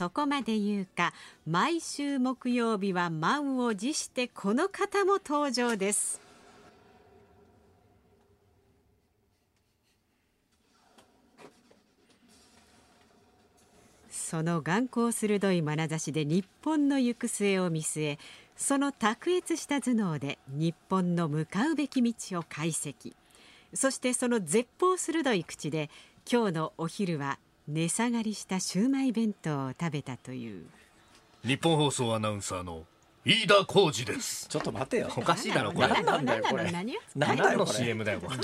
そこまで言うか毎週木曜日は満を持してこの方も登場です。その眼光鋭い眼差しで日本の行く末を見据えその卓越した頭脳で日本の向かうべき道を解析。そしてその絶望鋭い口で今日のお昼は値下がりしたシューマイ弁当を食べたという。日本放送アナウンサーの飯田浩二です。ちょっと待てよ。おかしいだろこれ。何なんだよこれ。何だよ CM だよこれ。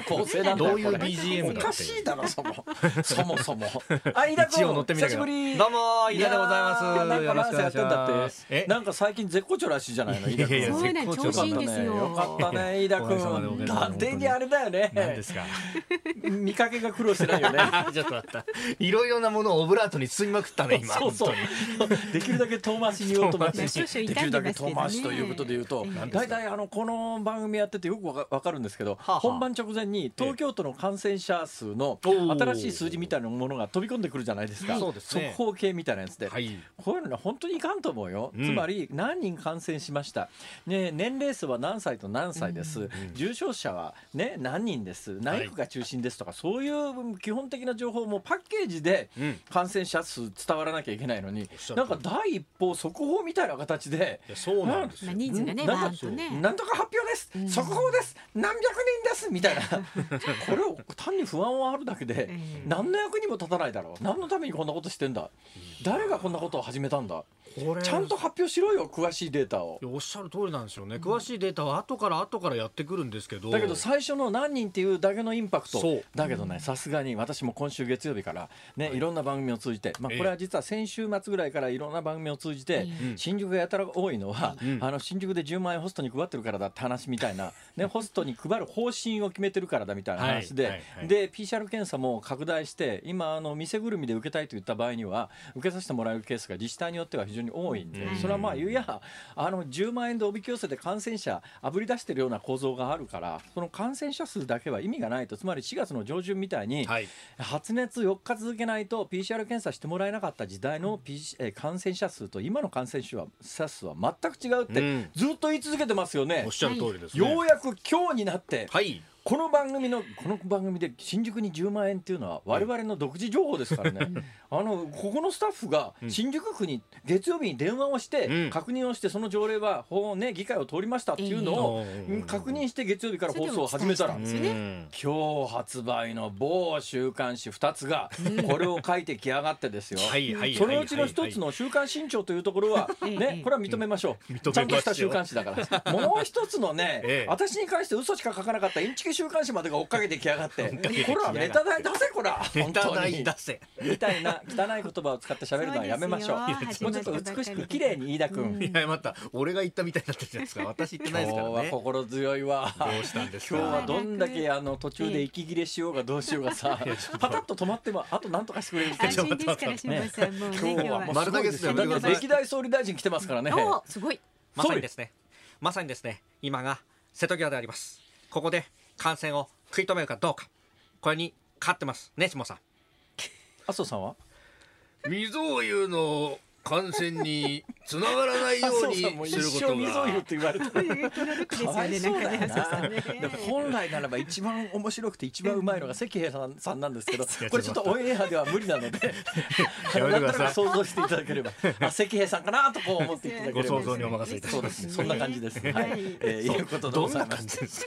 構成なんだよ。どういうこれ BGM だっておかしいだろそも。そもそも。あ飯田一応乗ってみたけど久しぶりどうも飯田でございます。やーなんかなんかやってんだっえ？てなんか最近絶好調らしいじゃないの？飯田君。そうなん絶好調調子いいんですよ。よかったね 飯田君。さまで伊達にあれだよ何ねですか？見かけが苦労してないよね。ちょっと待った。いろいろなものをオブラートに包みまくったね今そうそう。本当に。できるだけ遠回しに言おうと思ってできるだけ遠回しということで言うと大体あのこの番組やっててよくわかわかるんですけどはあ本番直前に東京都の感染者数の新しい数字みたいなものが飛び込んでくるじゃないですか。速報系みたいなやつで。はい。こういうのね本当にいかんと思うよ、うん。つまり何人感染しました、ね、年齢層は何歳と何歳です、重症者は、ね、何人です。何区が中心ですとか、そういう基本的な情報もパッケージでうん。感染者数伝わらなきゃいけないのになんか第一報速報みたいな形でいやそうなんですまあ、よ人数がねとね。なんとか発表です、うん。速報です。何百人です。みたいな。これを単に不安をあるだけで、ええ。何の役にも立たないだろう。何のためにこんなことしてんだ、誰がこんなことを始めたんだちゃんと発表しろよ詳しいデータを。おっしゃる通りなんですよね。詳しいデータは後から後からやってくるんですけど。だけど最初の何人っていうだけのインパクト。そう。だけどねさすがに私も今週月曜日からね、い、ろんな番組を通じて、まあ、ええ。これは実は先週末ぐらいからいろんな番組を通じて、うん新宿がやたら多いのは、うん。あの新宿で10万円ホストに配ってるからだって話みたいな、ね、ホストに配る方針を決めてるからだみたいな話で、はいはいはい。で PCR 検査も拡大して今あの店ぐるみで受けたいと言った場合には受けさせてもらえるケースが自治体によっては非常に多いんで、うん。それはまあ言うやあの10万円でおびき寄せて感染者あぶり出してるような構造があるからその感染者数だけは意味がないと。つまり4月の上旬みたいに、はい。発熱4日続けないと PCR 検査してもらえなかった時代の、PC えー感染者数と今の感染者数は全く違うって、うん。ずっと言い続けてますよね。おっ。しゃる通りですね。ようやく今日になって、はいこの番組のこの番組で新宿に10万円っていうのは我々の独自情報ですからね、あのここのスタッフが新宿区に月曜日に電話をして、うん。確認をしてその条例は法、ね、議会を通りましたっていうのを、確認して月曜日から放送を始めたら今日発売の某週刊誌2つがこれを書いてきやがってですよ。そのうちの一つの「週刊新潮」というところは、え えね、これは認めましょう、ちゃんとした週刊誌だから、もう一つのね、ええ。私に関して嘘しか書かなかったインチキ週刊誌までが追っかけてきやがって、追っかけてきやこがって。れはネタ代出せ、こら、本当ネタ代に出。せ。みたいな汚い言葉を使って喋るのはやめましょう。もうちょっと美しく綺麗に飯田君。いやまた。俺が言ったみたいになってるじゃないですか。私言ってないですからね。今日は心強いわ。どうしたんですか？今日はどんだけあの途中で息切れしようがどうしようがさ、パタッと止まってもあとなんとかしてくれるって安心です。から辛坊さんもうね今日はもう丸投げですよ歴代総理大臣来てますからね。おすごい。まさにですね、まさにですね、今が瀬戸際であります。ここで感染を食い止めるかどうか、これにかかってます。ね、下さん。麻生さんは？未曾有の感染につながらないようにすることが本来ならば一番面白くて一番うまいのが関平さんさんなんですけどや、これちょっとオンエアでは無理なので、なんとなく想像していただければ、あ関平さんかなとこう思っていただければ。ご想像にお任せいたしそうですね。そんな感じです。はい。えーいうことでございます。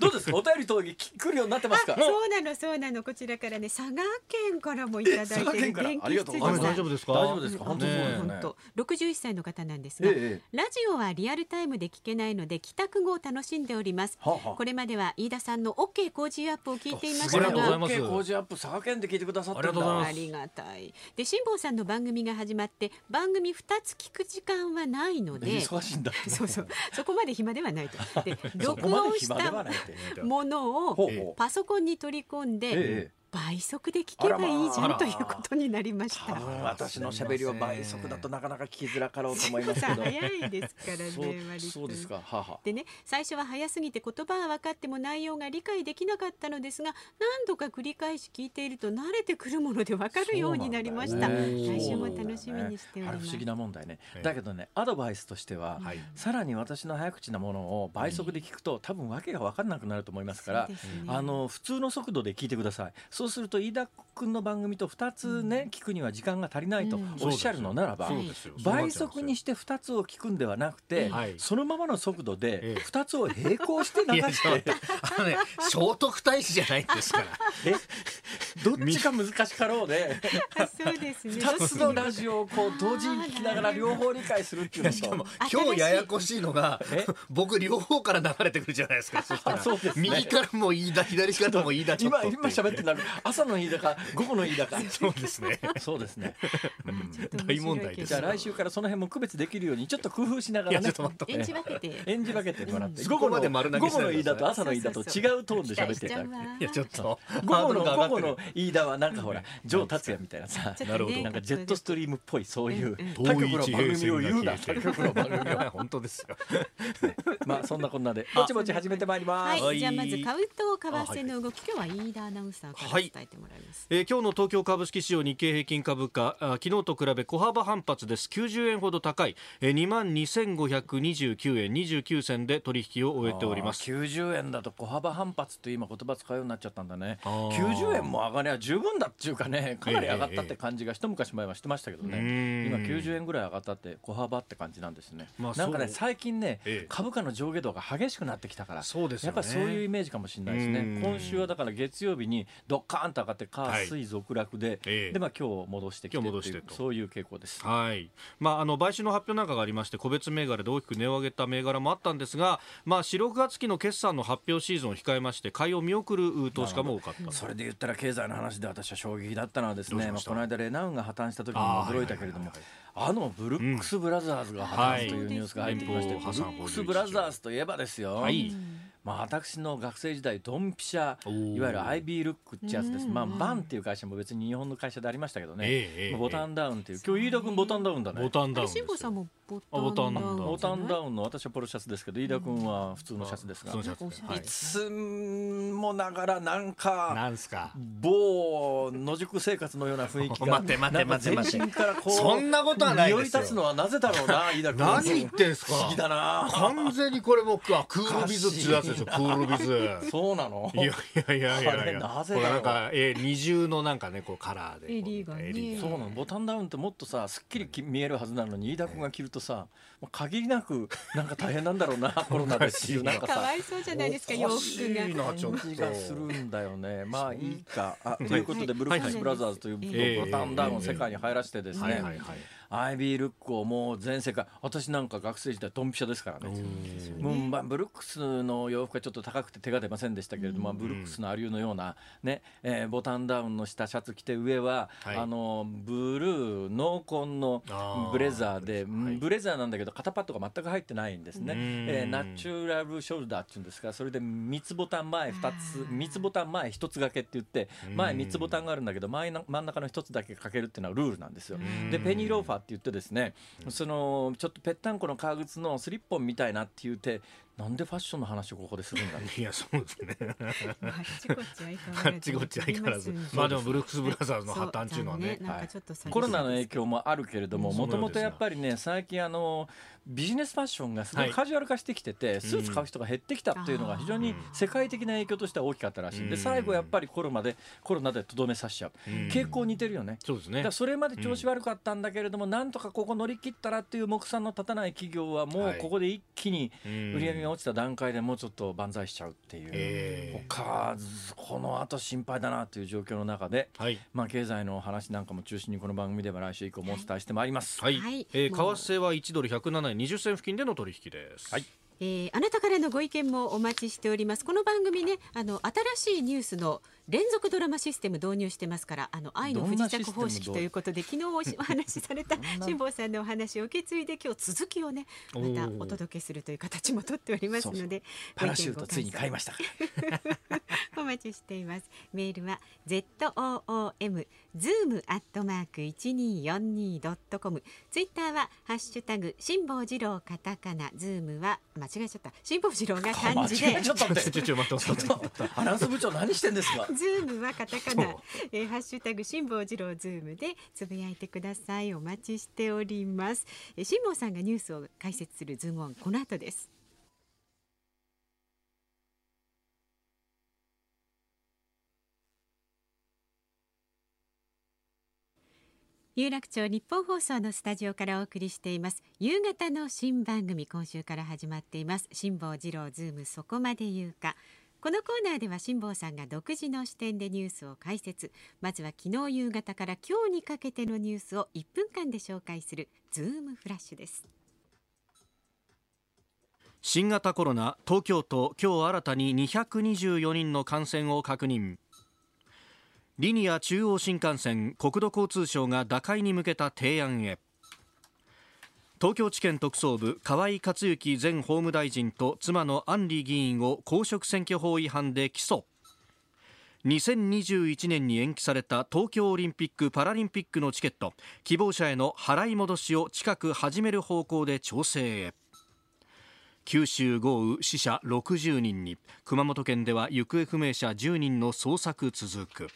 どうですか？お便り等に来るようになってますか？そうなのそうなのこちらからね佐賀県からもいただいて佐賀県から元気ありがとうございます羊さん大丈夫ですか？大丈夫ですか？本当ね。本当61歳の方なんですが、ええラジオはリアルタイムで聞けないので帰宅後を楽しんでおります、はあはあ。これまでは飯田さんの OK 工事アップを聞いていましたがとうございがます。オッケー工事アップ佐賀県で聞いてくださってありがとうございますありがたい。で辛坊さんの番組が始まって番組2つ聞く時間はないので忙しいんだ。そうそう。そこまで暇ではないと。で そ録音した。ものをパソコンに取り込んで、ええ倍速で聞けばいいじゃあらまあんということになりました。私の喋りを倍速だとなかなか聞きづらかろうと思いますけど。早いですからねそう割と。そうですか。はあはあ。でね最初は早すぎて言葉は分かっても内容が理解できなかったのですが何度か繰り返し聞いていると慣れてくるもので分かるようになりました、ね。来週も楽しみにしております。不思議な問題ね。ええ。だけどねアドバイスとしては、はい。さらに私の早口なものを倍速で聞くと、多分訳が分かんなくなると思いますからそうですね。あの普通の速度で聞いてくださいそうすると飯田君の番組と2つね、聞くには時間が足りないとうん。おっしゃるのならば、倍速にして2つを聞くんではなくて、はい。そのままの速度でええ。2つを並行して流してとあのね聖徳太子じゃないんですから。え？どっちが難しかろうであそうですね。2つのラジオをこう同時に聞きながら両方理解するっていうのしかもと。今日ややこしいのがえ？僕両方から流れてくるじゃないですかそしたら。そうですね。右からも飯田左からも飯田ちょっと今今喋ってるの。は朝の飯だか午後の飯だかそうですね。そうですね、大問題です。じゃあ来週からその辺も区別できるようにちょっと工夫しながらねちょっと待って演じ分けて。演じ分けてもらって、うん。午後の飯田と朝の飯田と違うトーンで喋っていただくいやちょっと。午後の午後の飯田はなんかほら城達也みたいなさなるほど。なんかジェットストリームっぽいそういう他局の番組を言うな。他局の番組を本当ですよ。まあそんなこんなでぼちぼち始めてまいります、はい、じゃあまずはい。買うと為替の動き、今日は飯田アナウンサーから。はい伝えてもらいます。えー今日の東京株式市場日経平均株価あ昨日と比べ小幅反発です。90円ほど高い、えー、2万2529円。29銭で取引を終えております。あー90円だと小幅反発って今言葉使うようになっちゃったんだね。あー。90円も上がりゃ十分だっていうかねかなり上がったって感じが一昔前はしてましたけどね、うん。今90円ぐらい上がったって小幅って感じなんですね、まあなんかね最近ね、ええ。株価の上下動が激しくなってきたからそうですよね。やっぱそういうイメージかもしれないですうん。ね今週はだから月曜日にドッカーンと上がって火はい。水続落で、ええ。でまあ今日戻してきて戻してと。そういう傾向です。はい。まあ、あの買収の発表なんかがありまして個別銘柄で大きく値を上げた銘柄もあったんですが、まあ、4、6月期の決算の発表シーズンを控えまして買いを見送る投資家も多かった。それで言ったら経済の話で私は衝撃だったのはですね、まあ、どうしました？この間レナウンが破綻した時にも驚いたけれどもあのブルックス・ブラザーズが破綻というニュースが入ってきまして、はいブルックス・ブラザーズといえばですよ、はいまあ、私の学生時代ドンピシャいわゆる IB ルックってやつです、うんまあ、バンっていう会社も別に日本の会社でありましたけどね、ええ。ええボタンダウンっていう。今日飯田君ボタンダウンだね。ボタンダウンですさんもボタンンダウンボタンダン。ウンの私はポロシャツですけど飯田君は普通のシャツですが、い。つもながらなんかなんすか。某野宿生活のような雰囲気が 待って待って待って待って。か全身からこうそんなことはないですよ。立つのはなぜだろうな飯田君。何言ってんすか。不思議だな。完全にこれもあクールビズっていうやつですよクールビズ。そうなの？いやいやいやいやいや。なぜなんか、えー、二重のなんかねこうカラーで。襟がそうなの？ボタンダウンってもっとさすっきりき見えるはずなのに飯田君が着るとさもう限りなくなんか大変なんだろうな コロナでっていうなんかさかわいそうじゃないですか洋服が。いなちょっと感じがするんだよね。まあいいか。あということでブルックス・はいブラザーズというえボタンダウンを世界に入らせてですね、はいはいはいアイビールックをもう全世界私なんか学生時代ドンピシャですからね。うまあブルックスの洋服はちょっと高くて手が出ませんでしたけれども、まあブルックスのアリューのような、ねえーボタンダウンの下シャツ着て上は、はいあのブルー濃紺のブレザーで、はい。ブレザーなんだけど肩パッドが全く入ってないんですね、うん。えーナチュラルショルダーっていうんですかそれで三つボタン前2つ三つボタン前1つ掛けって言って前3つボタンがあるんだけど前の真ん中の1つだけかけるっていうのはルールなんですよ。でペニーローファーって言ってですねそのちょっとぺったんこの革靴のスリッポンみたいなって言ってなんでファッションの話をここでするんだいやそうですね。あっちこっち相変わあっらずちこっち相変わらず飛びまあでもブルックス・ブラザーズの破綻っていうのはねコロナの影響もあるけれどもうんもともとやっぱりね最近あのビジネスファッションがすごはい。いカジュアル化してきてて、スーツ買う人が減ってきたっていうのが非常に世界的な影響としては大きかったらしい、うん。で最後やっぱりコロナでコロナでとどめさせちゃう、うん。傾向似てるよね。そうですね。それまで調子悪かったんだけれども、なんとかここ乗り切ったらっていう目算の立たない企業はもうはい。ここで一気にうん売り上げが落ちた段階でもうちょっと万歳しちゃうっていう、ええ。他この後心配だなという状況の中で、はい。まあ、経済の話なんかも中心にこの番組では来週以降もお伝えしてまいります。はい、はい。えー為替は1ドル107円20銭付近での取引です。はい。えーあなたからのご意見もお待ちしております。この番組ねあの新しいニュースの連続ドラマシステム導入してますからあの愛の不時着方式ということで昨日お話しされた 辛坊さんのお話を受け継いで今日続きをねまたお届けするという形もとっておりますのでパラシュートついに買いました お待ちしています。メールは ZOOM zoom アットマーク一二四二ドットコムツイッターはハッシュタグ辛坊治郎カタカナ。ズームは間違えちゃった。辛坊治郎が漢字で。ちょっと待って。ちょっと待って待って。アナウンス部長何してんですか？ズームはカタカナ、えー、ハッシュタグ辛坊治郎ズームでつぶやいてください。お待ちしております。えー辛坊さんがニュースを解説するズームオンこの後です。有楽町ニッポン放送のスタジオからお送りしています。夕方の新番組今週から始まっています。辛坊治郎ズームそこまで言うかこのコーナーでは辛坊さんが独自の視点でニュースを解説。まずは昨日夕方から今日にかけてのニュースを1分間で紹介するズームフラッシュです。新型コロナ東京都今日新たに224人の感染を確認。リニア中央新幹線国土交通省が打開に向けた提案へ。東京地検特捜部河井克行前法務大臣と妻の安里議員を公職選挙法違反で起訴。2021年に延期された東京オリンピック・パラリンピックのチケット希望者への払い戻しを近く始める方向で調整へ。九州豪雨死者60人に。熊本県では行方不明者10人の捜索続く。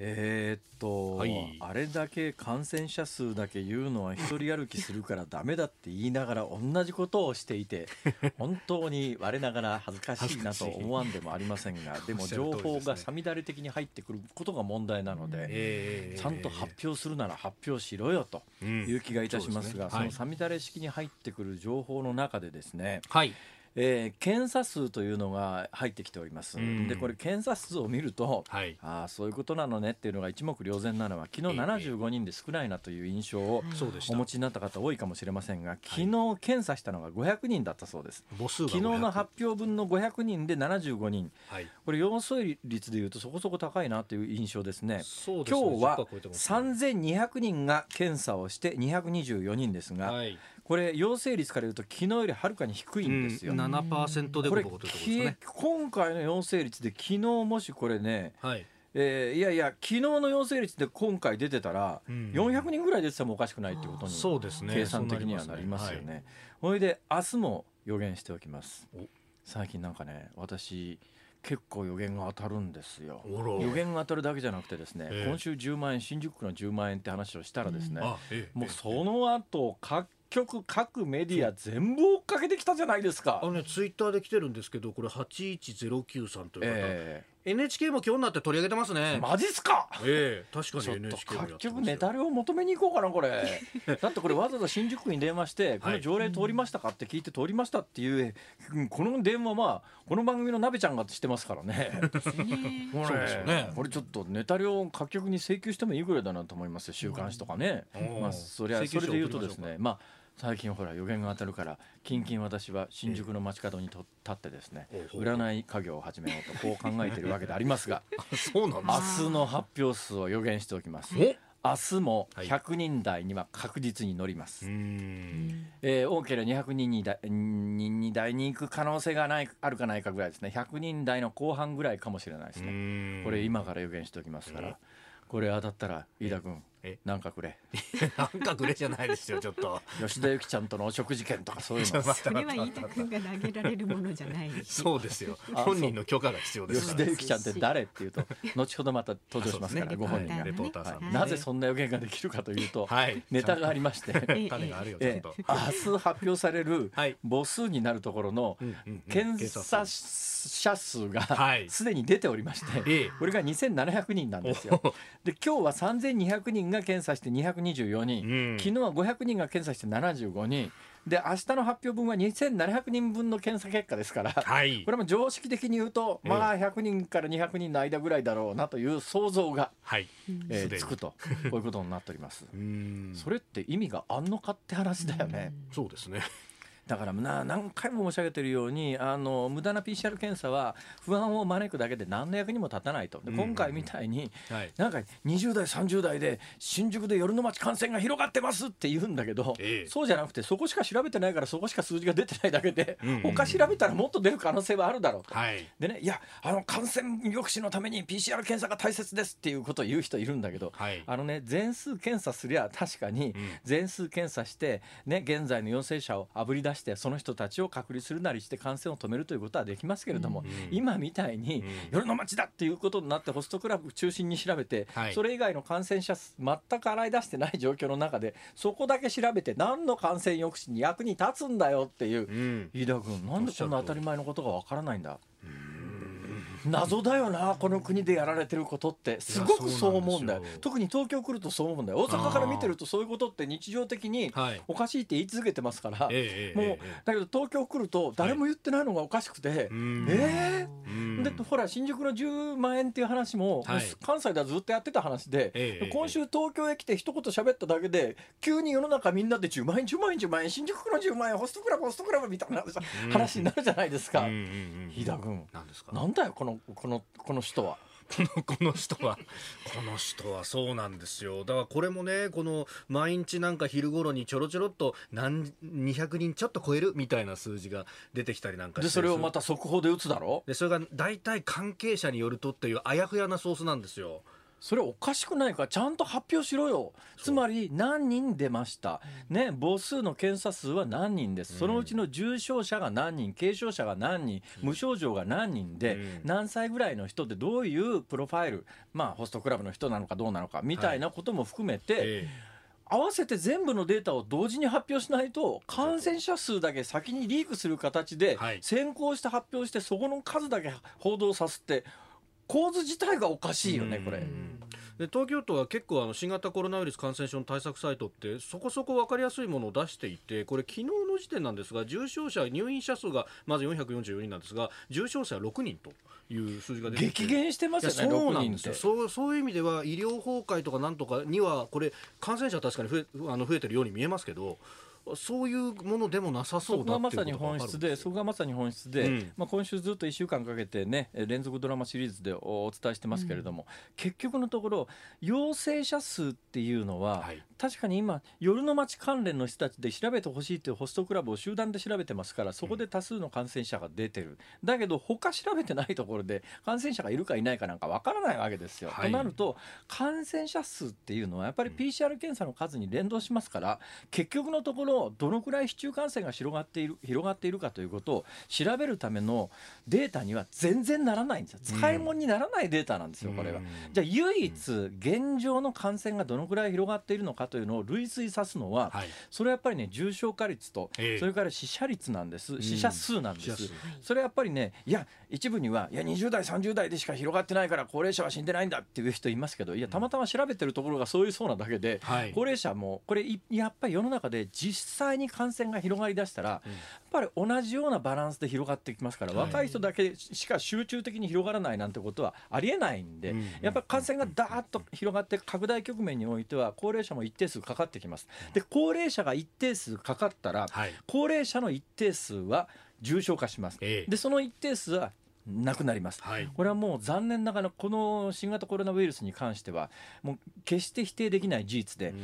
えーっと、はい。あれだけ感染者数だけ言うのは一人歩きするからダメだって言いながら同じことをしていて 本当に我ながら恥ずかしいなと思わんでもありませんがでも情報がさみだれ的に入ってくることが問題なので、ちゃんと発表するなら発表しろよという気がいたしますが、うんそうですね。はい。そのさみだれ式に入ってくる情報の中でですね、はいえー検査数というのが入ってきております、うん。でこれ検査数を見ると、はい。ああそういうことなのねっていうのが一目瞭然なのは昨日ええ。75人で少ないなという印象をお持ちになった方多いかもしれませんが昨日検査したのが500人だったそうです、母数が昨日の500発表分の500人で75人。はい。これ陽性率でいうとそこそこ高いなという印象ですね。ですね。今日は10%超えてますね。3200人が検査をして224人ですが、はいこれ陽性率からいうと昨日よりはるかに低いんですよ、うん、7%でこれここというところですね。今回の陽性率で昨日もしこれね、はい。えーいやいや昨日の陽性率で今回出てたら、うん。400人ぐらい出ててもおかしくないっていうことにそうですね。計算的にはなりますよね。ほいで明日も予言しておきます。お。最近なんかね私結構予言が当たるんですよ。予言が当たるだけじゃなくてですね、ええ。今週10万円新宿区の10万円って話をしたらですね、あええ。もうその後各局各メディア全部追っかけてきたじゃないですか。あ。のねツイッターで来てるんですけどこれ8109さんという方、え NHK も今日になって取り上げてますえね。マジっすか？ええ確かにちょっと NHK もやっネタ料求めに行こうかなこれ。だってこれわざわざ新宿区に電話してこの条例通りましたかって聞いて通りましたっていううんこの電話まあこの番組の鍋ちゃんがしてますからね。これそうですよね。これちょっとネタ料各局に請求してもいいぐらいだなと思いますよ。週刊誌とかね、うんまあそりゃ請求書それで言うとですね。まあ最近ほら予言が当たるから近々私は新宿の街角にと立ってですねええ占い家業を始めようと こう考えているわけでありますがあ そうなんです明日の発表数を予言しておきます。お明日もはい。100人台には確実に乗ります、うーん。えー多ければ200人に台人に台に行く可能性がないあるかないかぐらいですね。100人台の後半ぐらいかもしれないですね、これ今から予言しておきますから、これ当たったら飯田君え？なんかくれ。なんかグレじゃないですよちょっと。吉田由紀ちゃんとのお食事券とかそういうの。それは飯田君が投げられるものじゃない。しそうですよ。あ本人の許可が必要です吉田由紀ちゃんって誰っていうと後ほどまた登場しますから、ご本人が、レポーターさんはいなぜそんな予言ができるかというと、はい。ネタがありまして、種があるよちょっえとえ明日発表されるはい。母数になるところの検査者数がはい。すでに出ておりまして、ええ。これが2700人なんですよ。で今日は3200人が検査して224人、うん。昨日は500人が検査して75人。で明日の発表分は2700人分の検査結果ですから、はい。これも常識的に言うと、ええ。まあ100人から200人の間ぐらいだろうなという想像が、はい。えーつくとこういうことになっております。それって意味があんのかって話だよね。そうですねだからな何回も申し上げているようにあの無駄な PCR 検査は不安を招くだけで何の役にも立たないと。で今回みたいに、はい。なんか20代30代で新宿で夜の街感染が広がってますって言うんだけど、ええ。そうじゃなくてそこしか調べてないからそこしか数字が出てないだけで、うん。うんうん他調べたらもっと出る可能性はあるだろうと。はい。でね、いやあの感染抑止のために PCR 検査が大切ですっていうことを言う人いるんだけど、はい。あのね全数検査すりゃ確かにん。全数検査して、ね、現在の陽性者をあぶり出してその人たちを隔離するなりして感染を止めるということはできますけれども、今みたいに、夜の街だっていうことになってホストクラブ中心に調べて、はい。それ以外の感染者数全く洗い出してない状況の中でそこだけ調べて何の感染抑止に役に立つんだよっていうう。ん。飯田君なんでこんな当たり前のことがわからないんだ？謎だよなこの国でやられてることって。すごくそう思うんだよ。特に東京来るとそう思うんだよ。大阪から見てるとそういうことって日常的にはい。おかしいって言い続けてますから、ええもうええ。だけど東京来ると誰も言ってないのがおかしくて、うん。えうん。でほら新宿の10万円っていう話も、はい。関西ではずっとやってた話で、ええ今週東京へ来て一言喋っただけで急に世の中みんなで10万円10万円10万円新宿区の10万円ホストクラブホストクラブみたいな話になるじゃないですか。飯田君なんですか？なんだよこのこのこの人は？こ のこの人は。この人はそうなんですよ。だからこれもねこの毎日なんか昼頃にちょろちょろっと何200人ちょっと超える？みたいな数字が出てきたりなんかしてでそれをまた速報で打つだろ？でそれが大体関係者によるとっていうあやふやなソースなんですよそれおかしくないか？らちゃんと発表しろよ。つまり何人出ました、ね、母数の検査数は何人です、そのうちの重症者が何人軽症者が何人無症状が何人で、うん。何歳ぐらいの人でどういうプロファイルまあホストクラブの人なのかどうなのかみたいなことも含めて、え。合わせて全部のデータを同時に発表しないと感染者数だけ先にリークする形ではい。先行して発表してそこの数だけ報道させて構図自体がおかしいよねこれ。うんで東京都は結構あの新型コロナウイルス感染症の対策サイトってそこそこ分かりやすいものを出していてこれ昨日の時点なんですが重症者入院者数がまず444人なんですが重症者は6人という数字が出て激減してますよね、6いやそうなん。ですよそうそういう意味では医療崩壊とかなんとかにはこれ感染者は確かに増えあの増えてるように見えますけどそういうものでもなさそそうこがだっていうまさに本質で、そこがまさに本質で、うん。まあ、今週ずっと1週間かけてね、え連続ドラマシリーズでおお伝えしてますけれども、結局のところ、陽性者数っていうのは、はい。確かに今、夜の街関連の人たちで調べてほしいというホストクラブを集団で調べてますから、そこで多数の感染者が出てる、だけど、他調べてないところで、感染者がいるかいないかなんかわからないわけですよ。はい。となると、感染者数っていうのは、やっぱり PCR 検査の数に連動しますから、結局のところ、どのくらい市中感染が広がっている広がっているかということを調べるためのデータには全然ならないんですよ。使い物にならないデータなんですよ、これは。じゃあ唯一現状の感染がどのくらい広がっているのかというのを類推さすのは、はい。それはやっぱりね重症化率と、ええ。それから死者率なんです。死者数なんです、それはやっぱりねいや一部にはいや20代30代でしか広がってないから高齢者は死んでないんだっていう人いますけどいやたまたま調べてるところがそういうそうなだけで、はい。高齢者もこれいやっぱり世の中で実際に感染が広がりだしたら、やっぱり同じようなバランスで広がってきますから、はい。若い人だけしか集中的に広がらないなんてことはありえないんで、うんやっぱり感染がだーっと広がって拡大局面においては高齢者も一定数かかってきます。で高齢者が一定数かかったら、はい。高齢者の一定数は重症化します。ええ。でその一定数はなくなります。はい。これはもう残念ながらこの新型コロナウイルスに関してはもう決して否定できない事実で、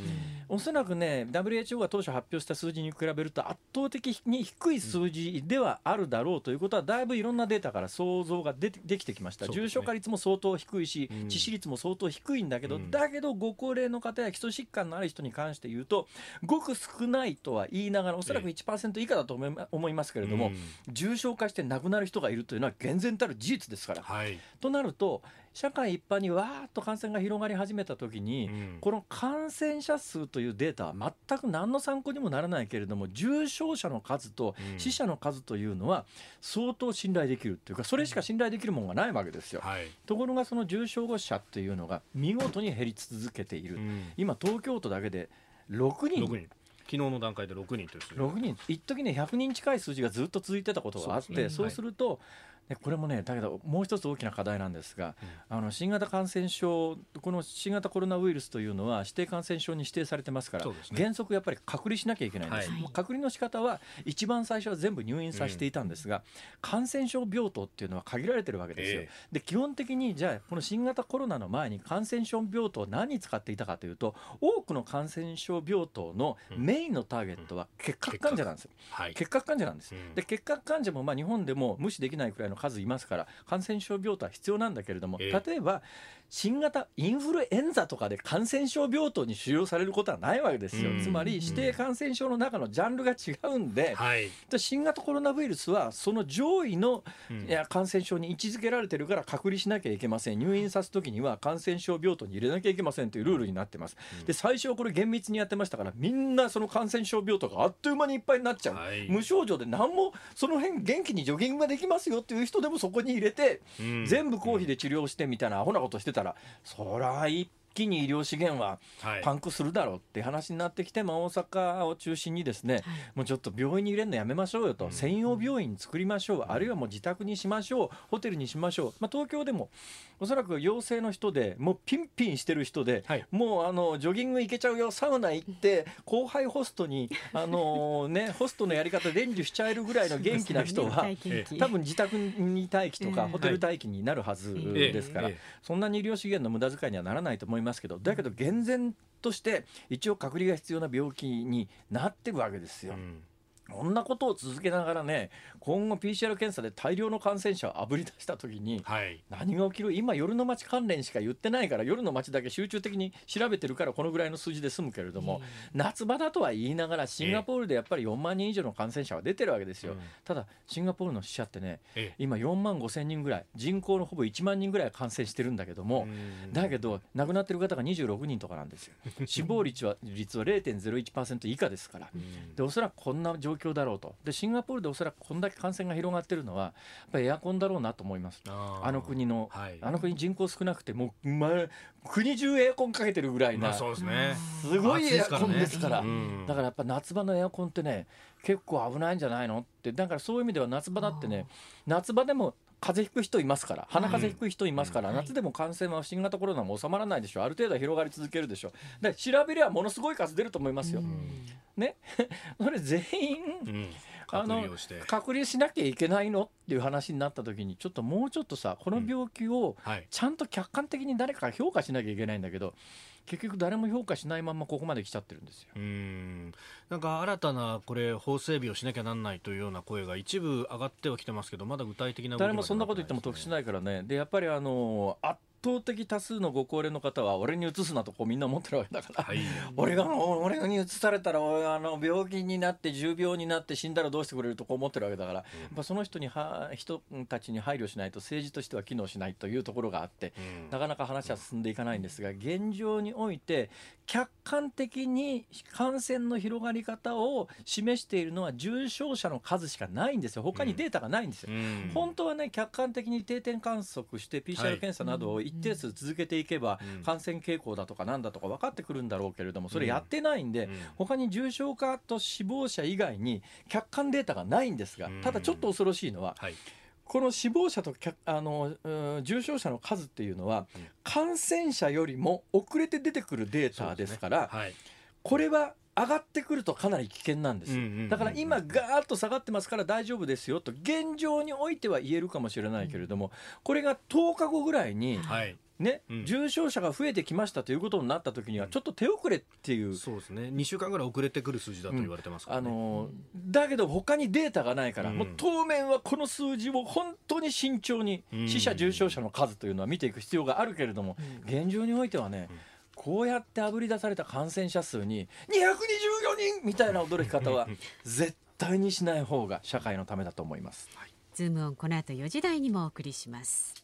おそらくね WHO が当初発表した数字に比べると圧倒的に低い数字ではあるだろうということはだいぶいろんなデータから想像がでてできてきました、ね。重症化率も相当低いしうん。致死率も相当低いんだけど、うん。だけどご高齢の方や基礎疾患のある人に関して言うとごく少ないとは言いながらおそらくえ1%以下だと思いますけれども、うん。重症化して亡くなる人がいるというのは厳然たる事実ですから。はい。となると社会一般にわーっと感染が広がり始めた時に、うん。この感染者数というデータは全く何の参考にもならないけれども重症者の数とうん。死者の数というのは相当信頼できるっていうかそれしか信頼できるものがないわけですよ。はい。ところがその重症者っていうのが見事に減り続けている、うん。今東京都だけで6人。6人。昨日の段階で6人という数字。6人。一時ね100人近い数字がずっと続いてたことがあってそう,、ね。するとでこれもねだけどもう一つ大きな課題なんですが、あの新型感染症この新型コロナウイルスというのは指定感染症に指定されてますから、ね。原則やっぱり隔離しなきゃいけないんです、はい。隔離の仕方は一番最初は全部入院させていたんですが、感染症病棟っていうのは限られてるわけですよ、えで基本的にじゃあこの新型コロナの前に感染症病棟を何に使っていたかというと多くの感染症病棟のメインのターゲットは結核患者なんですよ。はい。結核患者なんです、うん。で結核患者もまあ日本でも無視できないくらいの数いますから感染症病棟は必要なんだけれども、ええ。例えば新型インフルエンザとかで感染症病棟に収容されることはないわけですよ、うん。つまり指定感染症の中のジャンルが違うんで、はい。で新型コロナウイルスはその上位の、うん。いや感染症に位置づけられてるから隔離しなきゃいけません。入院さす時には感染症病棟に入れなきゃいけませんというルールになってます、で最初はこれ厳密にやってましたからみんなその感染症病棟があっという間にいっぱいになっちゃう、はい。無症状で何もその辺元気にジョギングができますよっていう人でもそこに入れて、うん。全部公費で治療してみたいなアホなことしてたらそら一気に医療資源ははい。パンクするだろうって話になってきて、まあ、大阪を中心にですね、もうちょっと病院に入れるのやめましょうよと、専用病院作りましょう。あるいはもう自宅にしましょう。ホテルにしましょう、まあ、東京でもおそらく陽性の人でもうピンピンしてる人で、はい。もうあのジョギング行けちゃうよ。サウナ行って後輩ホストにあの、ね、ホストのやり方伝授しちゃえるぐらいの元気な人は多分自宅に待機とかええホテル待機になるはずですから、そんなに医療資源の無駄遣いにはならないと思いますますけどだけど厳然として一応隔離が必要な病気になってるわけですよ。うんこんなことを続けながらね今後 PCR 検査で大量の感染者をあぶり出した時にはい。何が起きる？今夜の街関連しか言ってないから夜の街だけ集中的に調べてるからこのぐらいの数字で済むけれども、夏場だとは言いながらシンガポールでやっぱり4万人以上の感染者は出てるわけですよ、うん。ただシンガポールの死者ってねええ。今4万5千人ぐらい人口のほぼ1万人ぐらい感染してるんだけども、うん。だけど亡くなってる方が26人とかなんですよ。死亡率は 率は0.01%以下ですから。うん。でおそらくこんな状況だろうと。でシンガポールでおそらくこんだけ感染が広がってるのはやっぱりエアコンだろうなと思います。あの国の、はい。あの国人口少なくてもう、まあ、国中エアコンかけてるぐらいな、まあそうですね。すごいエアコンですから。だからやっぱ夏場のエアコンってね結構危ないんじゃないのって。だからそういう意味では夏場だってね夏場でも風邪ひく人いますから鼻風邪ひく人いますから、うん。夏でも感染は新型コロナも収まらないでしょ。ある程度は広がり続けるでしょ。で調べりゃものすごい数出ると思いますよ、ね。それ全員うん。うんあの隔離をして。隔離しなきゃいけないのっていう話になった時にちょっともうちょっとさこの病気をはい。ちゃんと客観的に誰かが評価しなきゃいけないんだけど結局誰も評価しないままここまで来ちゃってるんですよ。うん。なんか新たなこれ法整備をしなきゃなんないというような声が一部上がってはきてますけどまだ具体的な動きまで誰もそんなこと言っても得しいないからね。でやっぱりあの圧倒的多数のご高齢の方は俺に移すなとこうみんな思ってるわけだから、はい。俺が俺に移されたら俺あの病気になって重病になって死んだらどうしてくれるとこう思ってるわけだから、やっぱその人には人たちに配慮しないと政治としては機能しないというところがあって、うん。なかなか話は進んでいかないんですが現状において客観的に感染の広がり方を示しているのは重症者の数しかないんですよ。他にデータがないんですよ。うん。本当はね客観的に定点観測して PCR 検査などを一定数続けていけばうん。感染傾向だとかなんだとか分かってくるんだろうけれどもそれやってないんでうん。他に重症化と死亡者以外に客観データがないんですがうん。ただちょっと恐ろしいのははい。この死亡者と客あのうん重症者の数っていうのはうん。感染者よりも遅れて出てくるデータですからはい。これは上がってくるとかなり危険なんです。だから今ガーッと下がってますから大丈夫ですよと現状においては言えるかもしれないけれどもこれが10日後ぐらいにはい。ねうん。重症者が増えてきましたということになった時にはちょっと手遅れっていう。そうですね。2週間ぐらい遅れてくる数字だと言われてますからあねのだけど他にデータがないから、うん。もう当面はこの数字を本当に慎重にうん。死者重症者の数というのは見ていく必要があるけれども、現状においてはね、うんこうやってあぶり出された感染者数に224人みたいな驚き方は 絶対にしない方が社会のためだと思います。ズームオンこの後4時台にもお送りします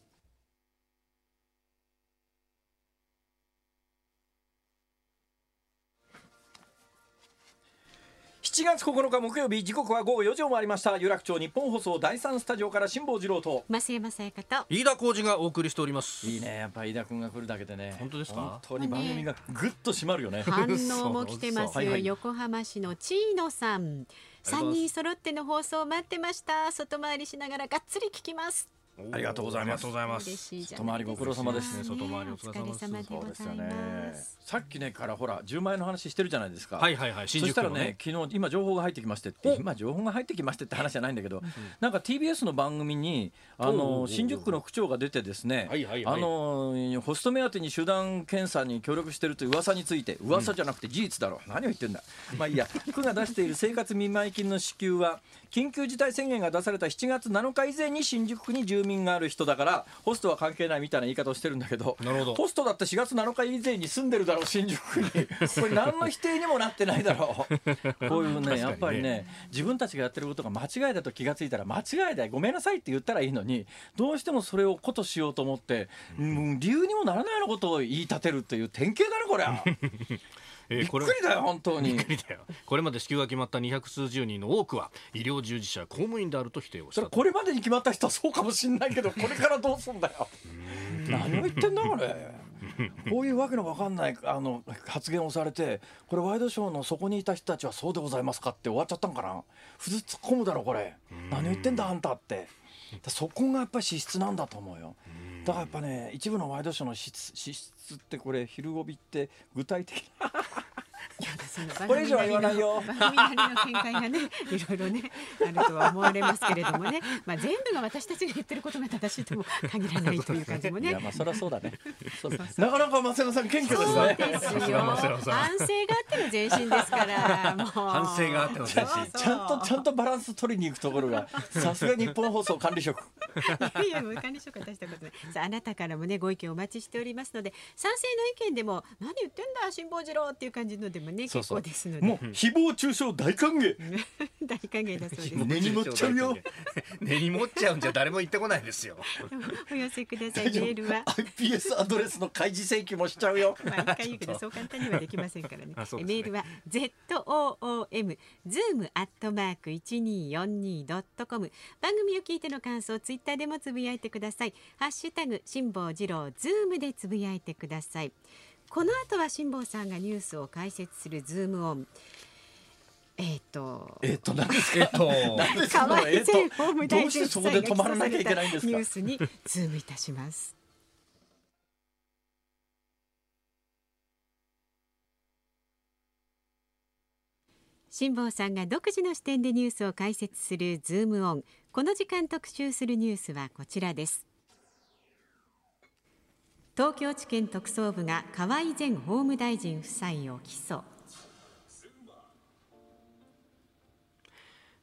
7月9日木曜日時刻は午後4時を回りました。有楽町日本放送第3スタジオから辛坊治郎と。増山さやかと。飯田浩二がお送りしております。いいね。やっぱ飯田君が来るだけでね。本当ですか？本当に番組がぐっと締まるよね。反応も来てます。はいはい。横浜市のチーノさん。3人揃っての放送待ってました。外回りしながらがっつり聞きますありがとうございます。ありがとうございます外回りご苦労様です。ね外回りお疲れ様です。お疲れ様でございます。さっきねからほら10万円の話してるじゃないですか。はいはいはい新そしたらねね昨日今情報が入ってきましてって今情報が入ってきましてって話じゃないんだけど、なんか TBS の番組にあの新宿区の区長が出てですね、はいはいはい。あのホスト目当てに集団検査に協力してるという噂について噂じゃなくて事実だろ。う、何を言ってんだ。まあいいや。区が出している生活見舞い金の支給は緊急事態宣言が出された7月7日以前に新宿区に住民がある人だからホストは関係ないみたいな言い方をしてるんだけどなるほど。ホストだって4月7日以前に住んでるだろう新宿区に。これ何の否定にもなってないだろう。こういうねやっぱりね自分たちがやってることが間違いだと気がついたら間違いだよごめんなさいって言ったらいいのにどうしてもそれをことしようと思って、うん。理由にもならないようなことを言い立てるっていう典型だねこれは えーこれびっくりだよ本当に。びっくりだよ。これまで支給が決まった200数十人の多くは医療従事者公務員であると否定をしたこれまでに決まった人はそうかもしんないけど これからどうすんだよ。何を言ってんだこれ。こういうわけのわかんないあの発言をされてこれワイドショーのそこにいた人たちはそうでございますかって終わっちゃったんかな。普通突っ込むだろこれ。何を言ってんだあんたって。だそこがやっぱり資質なんだと思うよだからやっぱね一部のワイドショーの資質資質ってこれ昼帯って具体的な。これ以上は言わないよ。番組なりの見解がねいろいろねあるとは思われますけれどもね、まあ、全部が私たちが言ってることが正しいとも限らないという感じもね。いやまあそりゃそうだね。そうなかなか増山さん謙虚ですそうねですよ。反省があっての前進ですからもう。反省があっての前進。ちゃんとちゃんとバランス取りに行くところがさすが日本放送管理職 いやいや、もう管理職は出したことない。さあ、あなたからもね、ご意見お待ちしておりますので、賛成の意見でも、何言ってんだ、辛坊治郎っていう感じのでもね、結構ですので。もう誹謗中傷大歓迎 大歓迎だそうです。根に持っちゃうよ根に持っちゃうんじゃ誰も言ってこないですよお寄せください。メールは。iPS アドレスの開示請求もしちゃうよ毎回言うけど、そう簡単にはできませんからね。メールは z o o m zoom アットマーク一二四二ドットコム。番組を聞いての感想、ツイッターでもつぶやいてください。ハッシュタグ辛坊治郎ズームでつぶやいてください。この後は辛坊さんがニュースを解説するズームオン。えっ、と。えっと何ですか？えっと 何ですか？河井前法務どうしてそこで止まらなきゃいけないんですか？ニュースにズームいたします。辛坊さんが独自の視点でニュースを解説するズームオン。この時間特集するニュースはこちらです。東京地検特捜部が河井前法務大臣夫妻を起訴。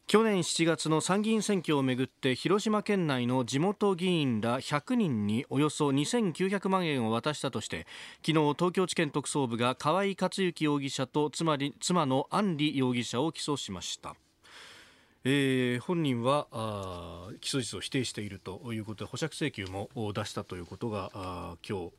去年7月の参議院選挙をめぐって広島県内の地元議員ら100人におよそ2900万円を渡したとして昨日東京地検特捜部が河合克行容疑者と妻り妻の安里容疑者を起訴しました。えー本人はあ起訴実を否定しているということで保釈請求も出したということがあ今日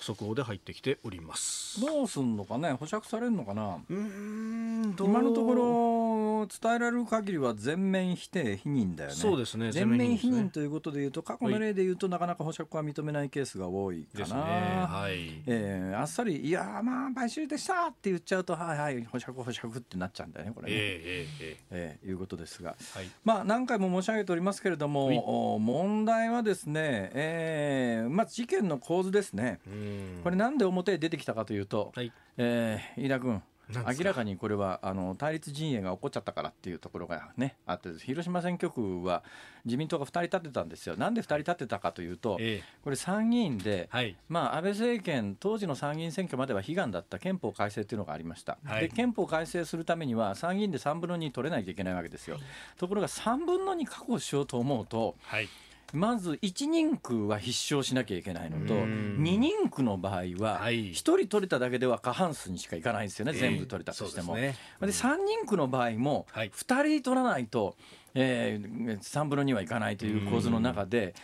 速報で入ってきております。どうすんのかね？保釈されるのかな？うーん今のところ伝えられる限りは全面否定否認だよね。そうですね全面否認ということでいうと過去の例でいうとなかなか保釈は認めないケースが多いかな、ね。はい。えーあっさり「いやーまあ買収でした」って言っちゃうと「はいはい保釈保釈」ってなっちゃうんだよねこれね、ええええーいうことですが、えはい。まあ、何回も申し上げておりますけれども、問題はですね、えーまず事件の構図ですね、うん。これ、なんで表へ出てきたかというと、はい。えー飯田君、明らかにこれはあの対立陣営が起こっちゃったからっていうところがね、あって、広島選挙区は自民党が2人立ってたんですよ、なんで2人立ってたかというと、ええ。これ、参議院で、はい。まあ、安倍政権、当時の参議院選挙までは悲願だった憲法改正というのがありました、はい。で憲法改正するためには、参議院で3分の2取れないといけないわけですよ。ところが3分の2確保しようと思うと、はい。まず1人区は必勝しなきゃいけないのと、うん。2人区の場合は、はい。1人取れただけでは過半数にしかいかないんですよね、全部取れたとしても。ですね。で3人区の場合も、はい。2人取らないと、えー、3分の2はいかないという構図の中で、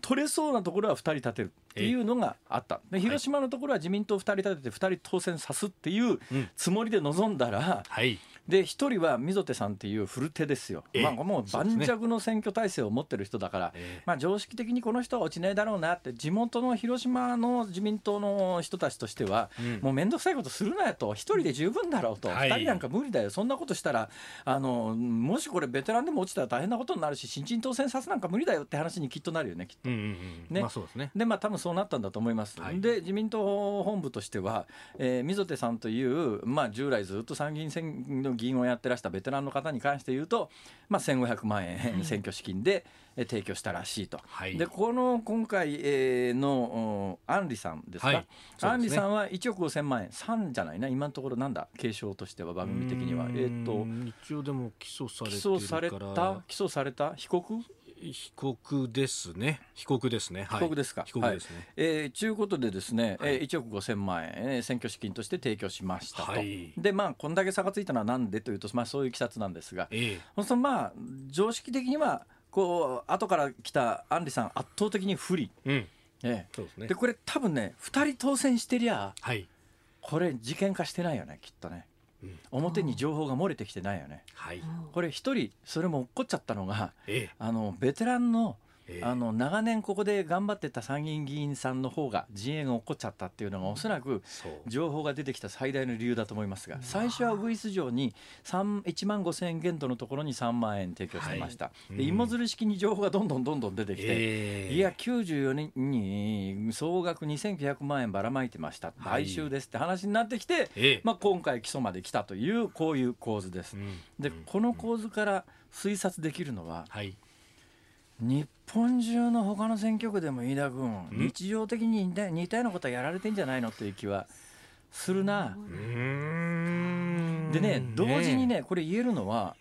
取れそうなところは2人立てるっていうのがあった。で広島のところは自民党2人立てて2人当選さすっていううん。つもりで臨んだら、はいで一人は溝手さんっていう古手ですよ、ええ。まあ、もう盤石の選挙体制を持ってる人だから、ええ。まあ、常識的にこの人は落ちないだろうなって地元の広島の自民党の人たちとしては、うん。もう面倒くさいことするなよと一人で十分だろうと、はい。二人なんか無理だよ。そんなことしたらあのもしこれベテランでも落ちたら大変なことになるし新人当選させなんか無理だよって話にきっとなるよねきっと。うんうんうん。ね。まあそうですね。でまあ多分そうなったんだと思います、はい。で自民党本部としては、えー溝手さんという、まあ、従来ずっと参議院選の議員をやってらしたベテランの方に関して言うと、まあ、1500万円選挙資金で、えー提供したらしいと。はい。でこの今回、えーのうん安里さんですか、はい。そうですね。安里さんは1億5000万円3じゃないな？今のところなんだ？継承としては番組的には。えっ、とん一応でも起訴され起てるから。訴された？起訴された？被告？被告ですね。被告ですね。はい。被告ですか？被告ですね。えー、ちゅうことでですね、はい。えー1億5000万円、えー選挙資金として提供しましたと、はい。でまあこんだけ差がついたのはなんでというと、まあ、そういういきさつなんですがええ。そのまあ常識的にはこう後から来た安里さん圧倒的に不利、うん。えそうですね。えでこれ多分ね2人当選してりゃはい。これ事件化してないよねきっとね、うん表に情報が漏れてきてないよね。はい。これ一人それも起こっちゃったのがえ。あのベテランのええ。えあの長年ここで頑張ってた参議院議員さんの方が陣営が起こっちゃったっていうのがおそらく情報が出てきた最大の理由だと思いますが最初はウグイス城に3 1万5000円限度のところに3万円提供してました、はい。うん。で芋づる式に情報がどんどんどんどん出てきて、ええ。いや94年に総額2900万円ばらまいてました。はい。買収ですって話になってきて、ええ。まあ、今回起訴まで来たというこういう構図です。うん。でうん。この構図から推察できるのははい。日本中の他の選挙区でも飯田君ん？日常的に似た似たようなことはやられてんじゃないのっていう気はするな。でね同時にねこれ言えるのは